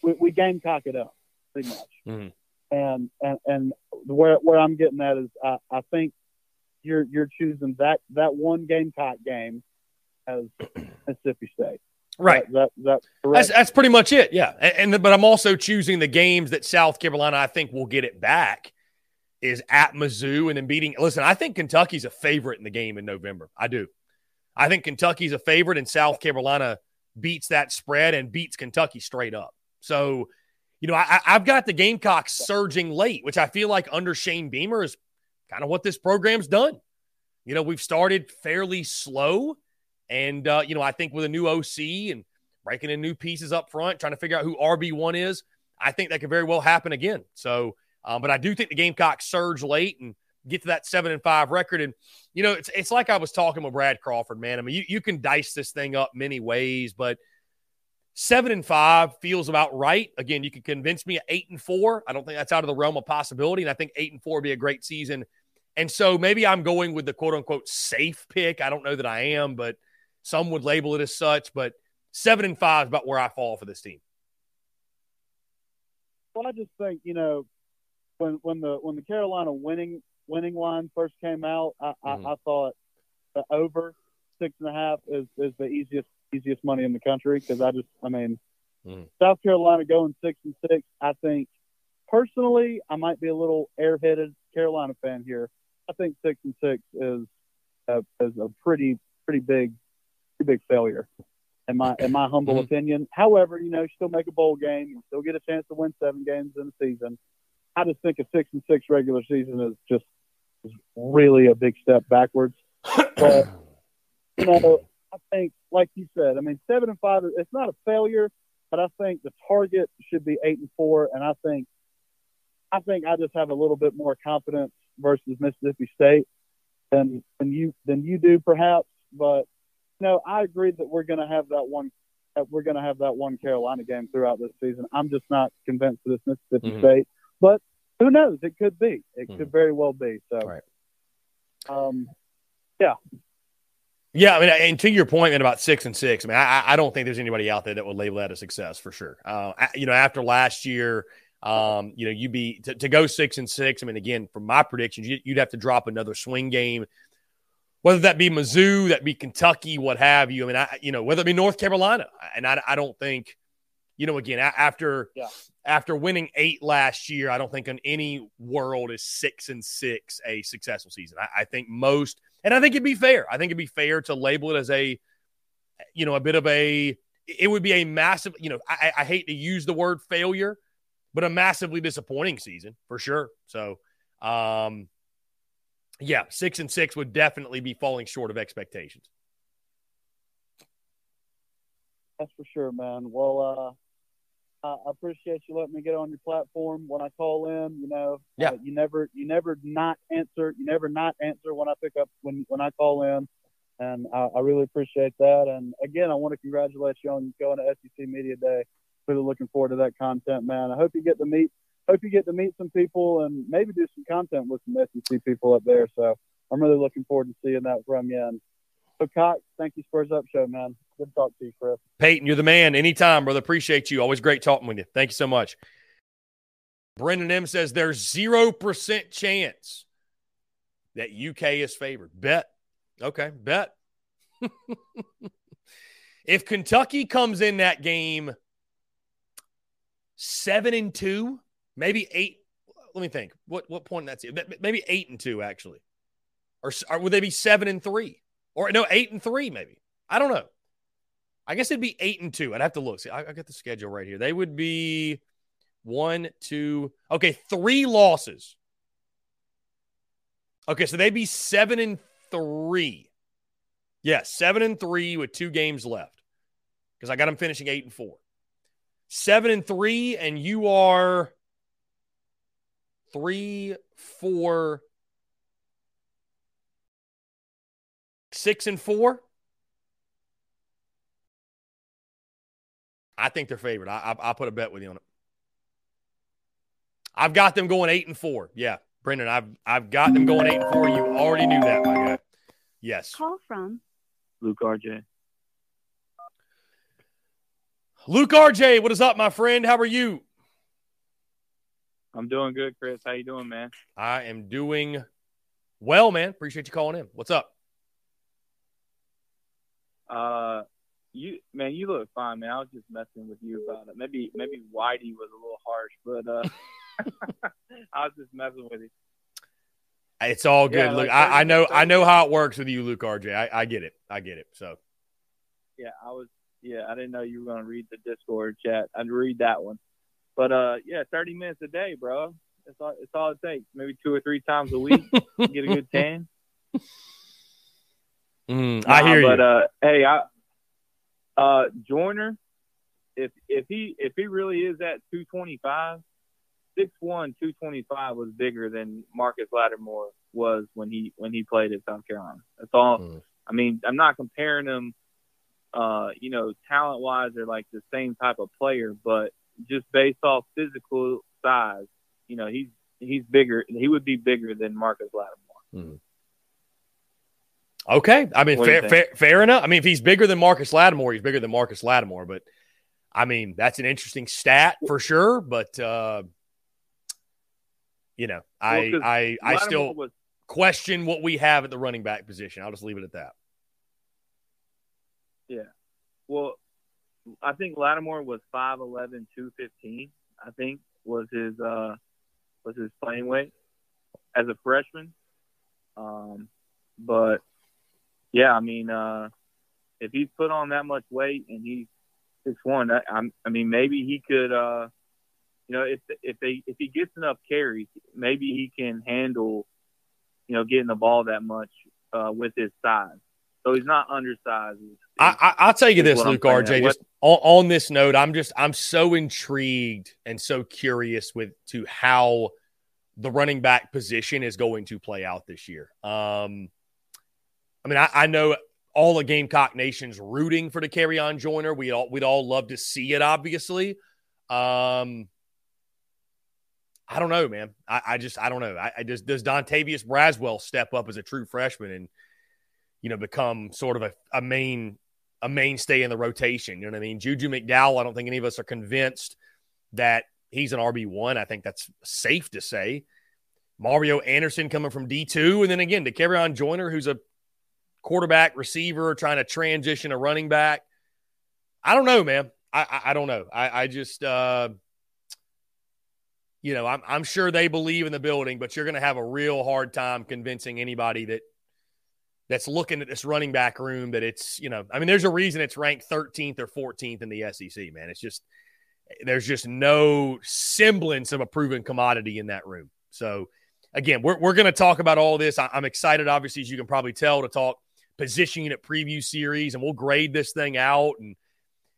I: we, we gamecock it up pretty much. Mm-hmm. And and and where where I'm getting at is I, I think you're you're choosing that that one Gamecock game as Mississippi State.
A: Right.
I: That, that, that
A: that's, that's pretty much it. Yeah. And, and, but I'm also choosing the games that South Carolina I think will get it back is at Mizzou and then beating. Listen, I think Kentucky's a favorite in the game in November. I do. I think Kentucky's a favorite, and South Carolina beats that spread and beats Kentucky straight up. So, you know, I, have got the Gamecocks surging late, which I feel like under Shane Beamer is kind of what this program's done. You know, we've started fairly slow, and uh, you know, I think with a new OC and breaking in new pieces up front, trying to figure out who RB one is, I think that could very well happen again. So. Um, but I do think the Gamecocks surge late and get to that seven and five record. And, you know, it's, it's like I was talking with Brad Crawford, man. I mean, you, you can dice this thing up many ways, but seven and five feels about right. Again, you can convince me eight and four. I don't think that's out of the realm of possibility. And I think eight and four would be a great season. And so maybe I'm going with the quote unquote safe pick. I don't know that I am, but some would label it as such. But seven and five is about where I fall for this team.
I: Well, I just think, you know, when when the when the Carolina winning winning line first came out, I, mm-hmm. I, I thought the over six and a half is is the easiest easiest money in the country because I just I mean mm-hmm. South Carolina going six and six. I think personally I might be a little airheaded Carolina fan here. I think six and six is a, is a pretty pretty big big failure in my in my humble mm-hmm. opinion. However, you know, you still make a bowl game, you still get a chance to win seven games in a season. I just think a six and six regular season is just is really a big step backwards. But you know, I think, like you said, I mean, seven and five. It's not a failure, but I think the target should be eight and four, and I think, I think I just have a little bit more confidence versus Mississippi State than than you than you do perhaps. But you know, I agree that we're going to have that one. That we're going to have that one Carolina game throughout this season. I'm just not convinced of this Mississippi
A: Mhm.
I: State, but who knows? It could be. It
A: Mhm.
I: could very well be. So,
A: Right.
I: um, yeah,
A: Yeah, I mean, and to your point, man, about six and six. I mean, I, I don't think there's anybody out there that would label that a success for sure. Uh, you know, after last year, um, you know, you'd be to, to go six and six. I mean, again, from my predictions, you'd have to drop another swing game, whether that be Mizzou, that be Kentucky, what have you. I mean, I, you know, whether it be North Carolina, and I, I don't think, you know, again, after
I: Yeah.
A: after winning eight last year, I don't think in any world is six and six a successful season. I, I think most, and I think it'd be fair. I think it'd be fair to label it as a, you know, a bit of a. It would be a massive, you know, I, I hate to use the word failure, but a massively disappointing season for sure. So, um, yeah, six and six would definitely be falling short of expectations.
I: that's for sure, man. Well, uh, I appreciate you letting me get on your platform when I call in. You know,
A: Yeah.
I: uh, you never, you never not answer. You never not answer when I pick up when when I call in, and I, I really appreciate that. And again, I want to congratulate you on going to SEC Media Day. Really looking forward to that content, man. I hope you get to meet, hope you get to meet some people and maybe do some content with some SEC people up there. So I'm really looking forward to seeing that from you. And so, Cox, thank you, Spurs Up Show, man. Good to talk to you, Chris.
A: Peyton, you're the man. Anytime, brother. Appreciate you. Always great talking with you. Thank you so much. Brendan M says there's 0% chance that UK is favored. Bet. Okay, bet. if Kentucky comes in that game seven and two, maybe eight. Let me think. What what point that's? Maybe eight and two actually, or, or would they be seven and three, or no eight and three maybe? I don't know. I guess it'd be eight and two. I'd have to look. See, I, I got the schedule right here. They would be one, two, okay, three losses. Okay, so they'd be seven and three. Yeah, seven and three with two games left. Because I got them finishing eight and four. Seven and three, and you are three, four, six and four. I think they're favored. I, I, will put a bet with you on it. I've got them going eight and four. Yeah, Brendan, I've I've got them going eight and four. You already knew that, my guy. Yes.
F: Call from
J: Luke RJ.
A: Luke RJ, what is up, my friend? How are you?
J: I'm doing good, Chris. How you doing, man?
A: I am doing well, man. Appreciate you calling in. What's up?
J: Uh, you man, you look fine, man. I was just messing with you about it. Maybe maybe Whitey was a little harsh, but uh, I was just messing with you.
A: It's all good.
J: Yeah,
A: Look,
J: like
A: I, I know I know how it works with you, Luke RJ. I, I get it. I get it. So
J: Yeah, I was. Yeah, I didn't know you were gonna read the Discord chat. I'd read that one, but uh, yeah, 30 minutes a day, bro. It's all. It's all it takes. Maybe two or three times a week, to get a good tan.
A: Mm, I hear
J: but,
A: you.
J: uh, hey, I uh Joyner, if if he if he really is at 225, 6'1", 225 was bigger than Marcus Lattimore was when he when he played at South Carolina. That's all.
A: Mm.
J: I mean, I'm not comparing them. Uh, you know, talent wise, they're like the same type of player, but just based off physical size, you know, he's he's bigger. He would be bigger than Marcus Lattimore.
A: Okay. I mean,
J: What do you
A: fair, fair, fair enough. I mean, if he's bigger than Marcus Lattimore, he's bigger than Marcus Lattimore. But I mean, that's an interesting stat for sure. But uh, you know, I
J: Well,
A: I I
J: Lattimore
A: still
J: was
A: question what we have at the running back position. I'll just leave it at that.
J: Yeah. Well, I think Lattimore was 5'11", 215, I think was his uh was his playing weight as a freshman. Um, but yeah, I mean, uh, if he's put on that much weight and he's six one, I, I mean, maybe he could uh you know, if if they if he gets enough carries, maybe he can handle, you know, getting the ball that much uh, with his size. So he's not undersized.
A: I, I, will tell you this, Luke RJ. Just on, on this note, I'm just I'm so intrigued and so curious with to how the running back position is going to play out this year. Um, I mean, I, I know all the Gamecock Nation's rooting for the Dakereon Joyner. We all we'd all love to see it, obviously. Um, I don't know, man. I, I just I don't know. I, I just does Dontavius Braswell step up as a true freshman and you know become sort of a, a main a mainstay in the rotation. You know what I mean? Juju McDowell. I don't think any of us are convinced that he's an RB one. I think that's safe to say. Mario Anderson coming from D two, and then again to Dakereon Joyner, who's a quarterback receiver trying to transition a running back. I don't know, man. I I, I don't know. I I just uh, you know I'm I'm sure they believe in the building, but you're going to have a real hard time convincing anybody that that's looking at this running back room that it's you know I mean there's a reason it's ranked 13th or 14th in the SEC, man. It's just there's just no semblance of a proven commodity in that room. So again, we're, we're going to talk about all this. I, am excited, obviously, as you can probably tell, to talk position unit preview series, and we'll grade this thing out. And,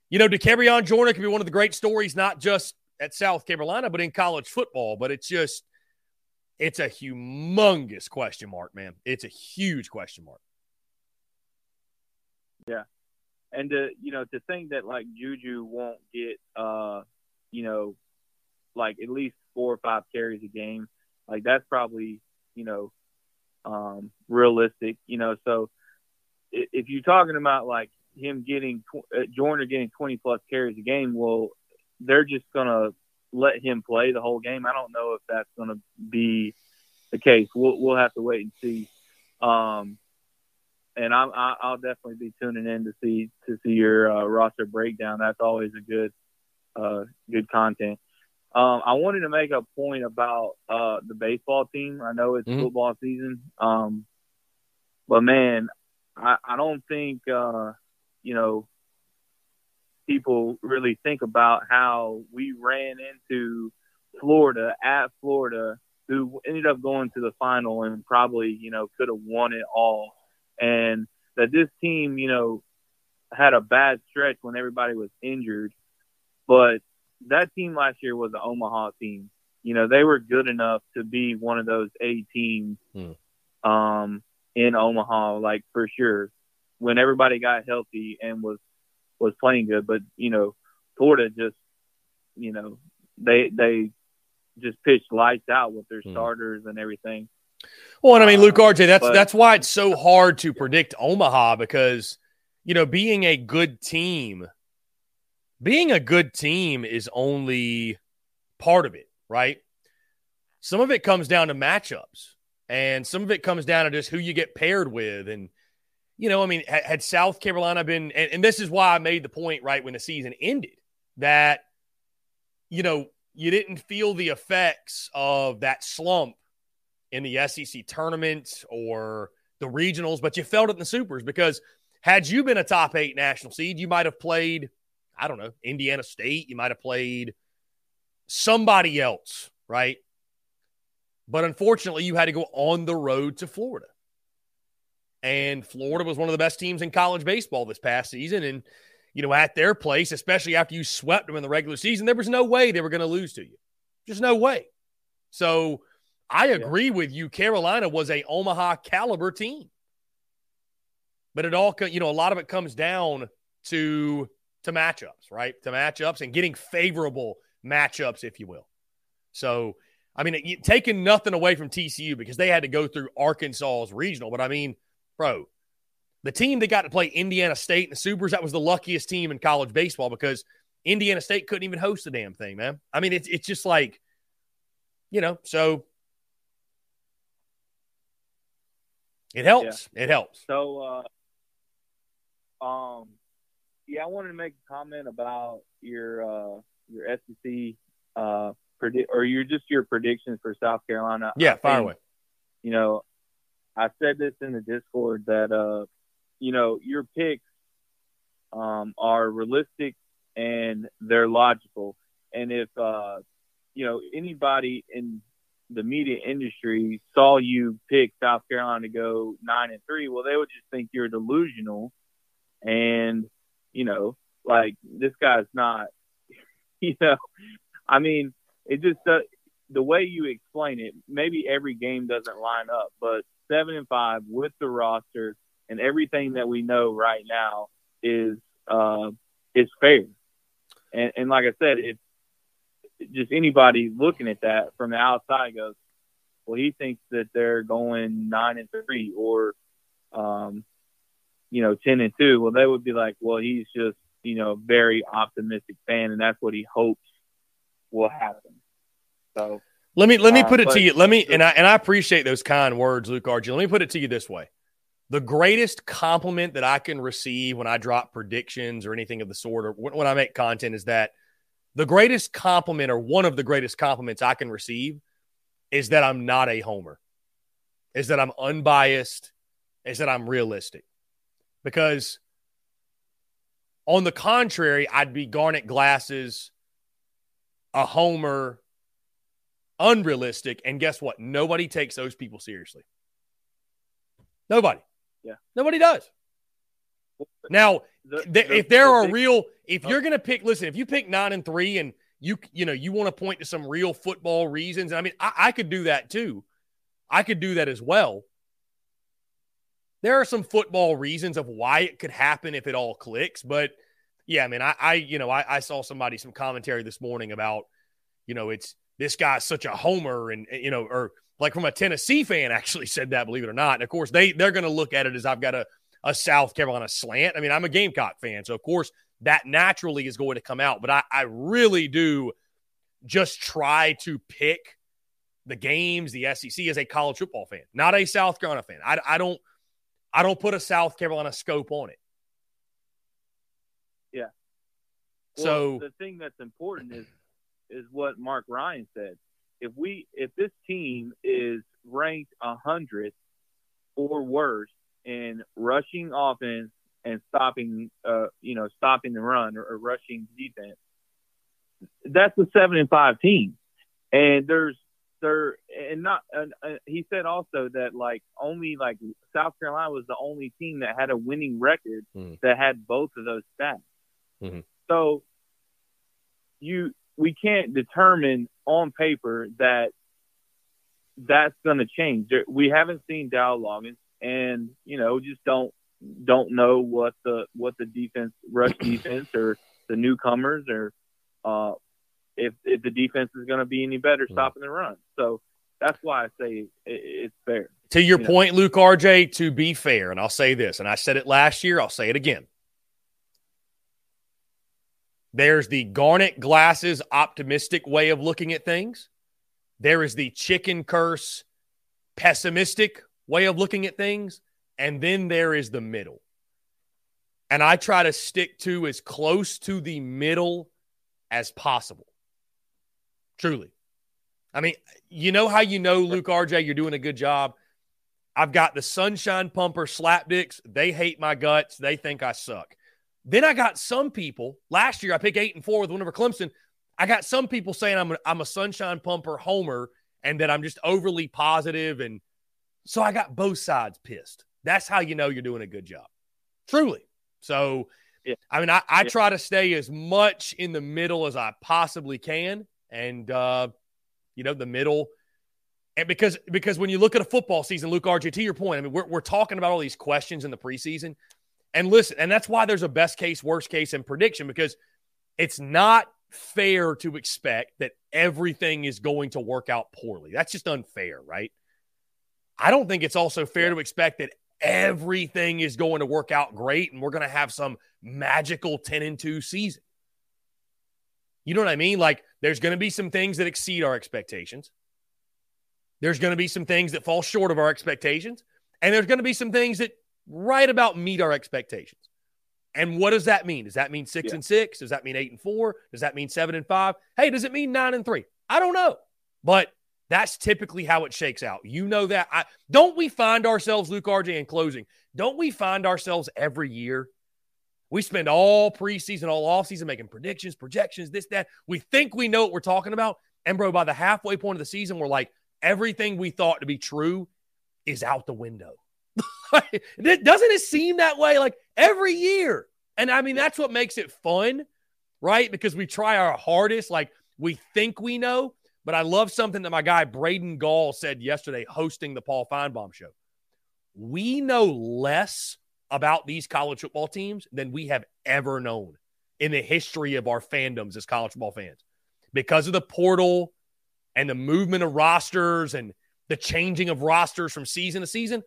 A: you know, Dakereon Joyner could be one of the great stories, not just at South Carolina, but in college football. But it's just, it's a humongous question mark, man. It's a huge question mark.
J: Yeah. And to, you know, to think that like Juju won't get, uh, you know, like at least four or five carries a game, like that's probably, you know, um, realistic, you know, so if you're talking about like him getting uh, Joyner getting 20 plus carries a game, well, they're just gonna let him play the whole game. I don't know if that's gonna be the case. We'll we'll have to wait and see. Um, and I'm I'll definitely be tuning in to see to see your uh, roster breakdown. That's always a good uh, good content. Um, I wanted to make a point about uh, the baseball team. I know it's mm-hmm. football season, um, but man, I, I don't think uh, you know people really think about how we ran into Florida at Florida, who ended up going to the final and probably you know could have won it all, and that this team you know had a bad stretch when everybody was injured, but that team last year was the Omaha team. You know, they were good enough to be one of those A teams. Hmm. Um, in Omaha, like for sure, when everybody got healthy and was was playing good. But you know, Florida just, you know, they they just pitched lights out with their hmm. starters and everything.
A: Well, and I mean, Luke uh, RJ, that's but, that's why it's so hard to predict Omaha because you know, being a good team, being a good team is only part of it, right? Some of it comes down to matchups. And some of it comes down to just who you get paired with. And, you know, I mean, had, had South Carolina been, and, and this is why I made the point right when the season ended that, you know, you didn't feel the effects of that slump in the SEC tournament or the regionals, but you felt it in the supers because had you been a top eight national seed, you might have played, I don't know, Indiana State. You might have played somebody else, right? But unfortunately, you had to go on the road to Florida. And Florida was one of the best teams in college baseball this past season. And, you know, at their place, especially after you swept them in the regular season, there was no way they were going to lose to you. Just no way. So I agree yeah. with you. Carolina was a Omaha caliber team. But it all, you know, a lot of it comes down to to matchups, right? To matchups and getting favorable matchups, if you will. So I mean, taking nothing away from TCU because they had to go through Arkansas's regional, but I mean, bro, the team that got to play Indiana State in the Supers, that was the luckiest team in college baseball because Indiana State couldn't even host the damn thing, man. I mean, it's it's just like, you know, so it helps. Yeah. It helps.
J: So, uh, um, yeah, I wanted to make a comment about your uh, your SEC uh, predict or you're just your predictions for South Carolina.
A: Yeah, fire away.
J: You know, I said this in the Discord that uh, you know, your picks um, are realistic and they're logical. And if uh, you know, anybody in the media industry saw you pick South Carolina to go nine and three, well, they would just think you're delusional, and you know, like this guy's not, you know, I mean, it just uh, the way you explain it, maybe every game doesn't line up, but seven and five with the roster and everything that we know right now is uh, is fair. And, and like I said, it's just anybody looking at that from the outside goes, well, he thinks that they're going nine and three or, um, you know, ten and two. Well, they would be like, well, he's just you know very optimistic fan, and that's what he hopes will happen. So
A: let me let me put it to you. Let me and I and I appreciate those kind words, Luke RG. Let me put it to you this way. The greatest compliment that I can receive when I drop predictions or anything of the sort, or when when I make content, is that the greatest compliment, or one of the greatest compliments I can receive, is that I'm not a homer, is that I'm unbiased, is that I'm realistic. Because on the contrary, I'd be Garnet Glasses, a homer, unrealistic. And guess what? Nobody takes those people seriously. Nobody.
J: Yeah.
A: Nobody does. Now,
J: The-
A: th-
J: the-
A: if there
J: the
A: are
J: big-
A: real, if oh. you're going to pick, listen, if you pick nine and three and you, you know, you want to point to some real football reasons, and I mean, I, I could do that too. I could do that as well. There are some football reasons of why it could happen if it all clicks, but yeah, I mean, I, I you know, I, I saw somebody some commentary this morning about, you know, it's this guy's such a homer, and you know, or like from a Tennessee fan actually said that, believe it or not. And of course, they they're going to look at it as I've got a a South Carolina slant. I mean, I'm a Gamecock fan, so of course that naturally is going to come out. But I, I really do just try to pick the games, the SEC as a college football fan, not a South Carolina fan. I, I don't I don't put a South Carolina scope on it.
J: Yeah.
A: So-
J: the thing that's important is is what Mark Ryan said. If we if this team is ranked a hundred or worse in rushing offense and stopping uh you know stopping the run or, or rushing defense, that's a seven and five team. And there's there and not and, uh, he said also that like only like South Carolina was the only team that had a winning record
A: Mm.
J: that had both of those stats.
A: Mhm.
J: So you we can't determine on paper that that's going to change. There, we haven't seen Dowell Loggins, and you know just don't don't know what the what the defense rush defense or the newcomers or uh, if if the defense is going to be any better stopping the run. So that's why I say it, it's fair.
A: To your
J: You know.
A: point, Luke RJ, to be fair, and I'll say this, and I said it last year, I'll say it again. There's the garnet glasses optimistic way of looking at things. There is the chicken curse pessimistic way of looking at things. And then there is the middle. And I try to stick to as close to the middle as possible. Truly. I mean, you know how you know, Luke RJ, you're doing a good job? I've got the sunshine pumper slapdicks. They hate my guts. They think I suck. Then I got some people. Last year, I picked eight and four with whenever Clemson. I got some people saying I'm a, I'm a sunshine pumper homer and that I'm just overly positive, and so I got both sides pissed. That's how you know you're doing a good job, truly. So,
J: Yeah.
A: I mean, I, I
J: Yeah.
A: try to stay as much in the middle as I possibly can, and uh, you know, the middle. And because because when you look at a football season, Luke RJ, to your point, I mean, we're, we're talking about all these questions in the preseason. And listen, and that's why there's a best case, worst case, and prediction because it's not fair to expect that everything is going to work out poorly. That's just unfair, right? I don't think it's also fair to expect that everything is going to work out great and we're going to have some magical 10 and 2 season. You know what I mean? Like there's going to be some things that exceed our expectations. There's going to be some things that fall short of our expectations. And there's going to be some things that right about meet our expectations. And what does that mean? Does that mean six
J: Yeah.
A: and six? Does that mean eight and four? Does that mean seven and five? Hey, does it mean nine and three? I don't know. But that's typically how it shakes out. You know that. I, don't we find ourselves, Luke RJ, in closing, don't we find ourselves every year? We spend all preseason, all offseason making predictions, projections, this, that. We think we know what we're talking about. And bro, by the halfway point of the season, we're like, everything we thought to be true is out the window. Doesn't it seem that way like every year? And I mean, that's what makes it fun, right? Because we try our hardest, like we think we know. But I love something that my guy Braden Gall said yesterday, hosting the Paul Finebaum show. We know less about these college football teams than we have ever known in the history of our fandoms as college football fans because of the portal and the movement of rosters and the changing of rosters from season to season.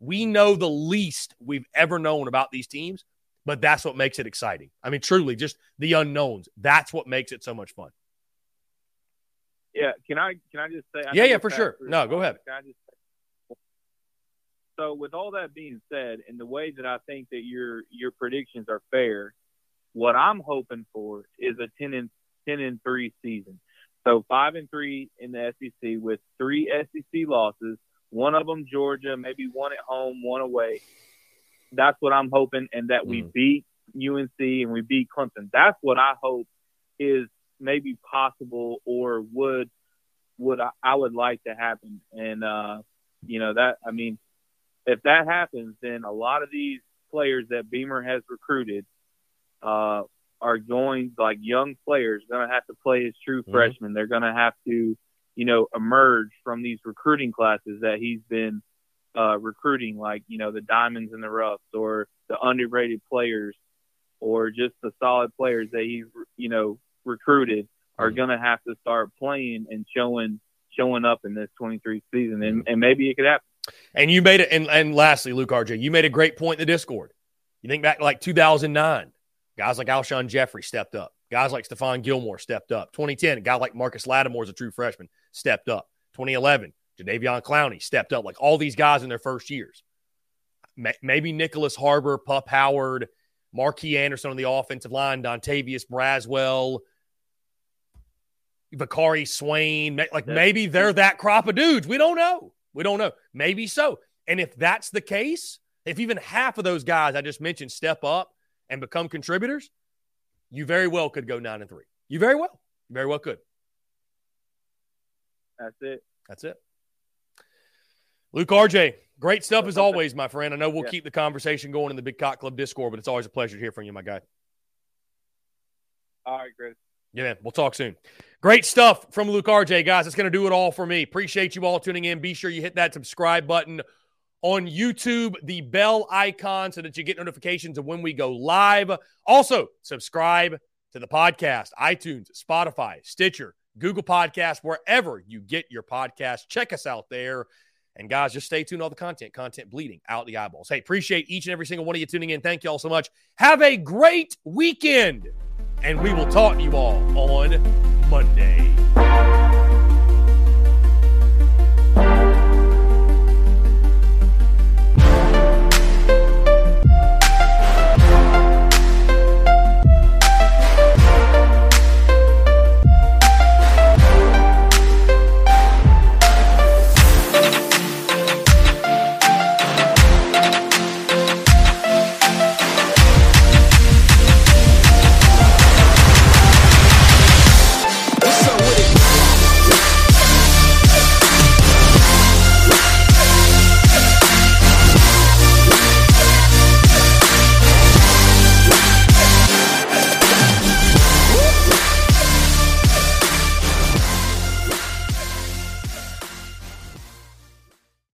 A: We know the least we've ever known about these teams, but that's what makes it exciting. I mean, truly, just the unknowns. That's what makes it so much fun.
J: Yeah, can I can I just say? I
A: yeah, yeah, for sure. No, go ahead.
J: Just, so, with all that being said, and the way that I think that your your predictions are fair, what I'm hoping for is a ten and ten and three season. So five and three in the SEC with three SEC losses, one of them Georgia, maybe one at home, one away. That's what I'm hoping, and that we mm. beat UNC and we beat Clemson. That's what I hope is maybe possible or would would I, I would like to happen. And uh, you know that I mean, if that happens, then a lot of these players that Beamer has recruited uh, are going like young players going to have to play as true mm-hmm. freshmen. They're going to have to, you know, emerge from these recruiting classes that he's been uh, recruiting, like you know the diamonds and the roughs, or the underrated players, or just the solid players that he's you know recruited are mm-hmm. going to have to start playing and showing showing up in this 23 season, and, and maybe it could happen.
A: And you made it. And, and lastly, Luke RJ, you made a great point in the Discord. You think back like 2009, guys like Alshon Jeffery stepped up. Guys like Stephon Gilmore stepped up. 2010, a guy like Marcus Lattimore is a true freshman, stepped up. 2011, Jadeveon Clowney stepped up. Like all these guys in their first years. Maybe Nicholas Harbor, Pup Howard, Marquis Anderson on the offensive line, Dontavius Braswell, Vicari Swain. Like maybe they're that crop of dudes. We don't know. We don't know. Maybe so. And if that's the case, if even half of those guys I just mentioned step up and become contributors, you very well could go nine and three. You very well, you very well could.
J: That's it.
A: That's it. Luke RJ, great stuff as always, my friend. I know we'll yeah. keep the conversation going in the Big Cock Club Discord, but it's always a pleasure to hear from you, my guy.
J: All right, Chris.
A: Yeah, man. We'll talk soon. Great stuff from Luke RJ, guys. It's going to do it all for me. Appreciate you all tuning in. Be sure you hit that subscribe button on YouTube, the bell icon, so that you get notifications of when we go live. Also, subscribe to the podcast, iTunes, Spotify, Stitcher, Google Podcast, wherever you get your podcast. Check us out there. And guys, just stay tuned all the content, content bleeding out the eyeballs. Hey, appreciate each and every single one of you tuning in. Thank you all so much. Have a great weekend and we will talk to you all on Monday.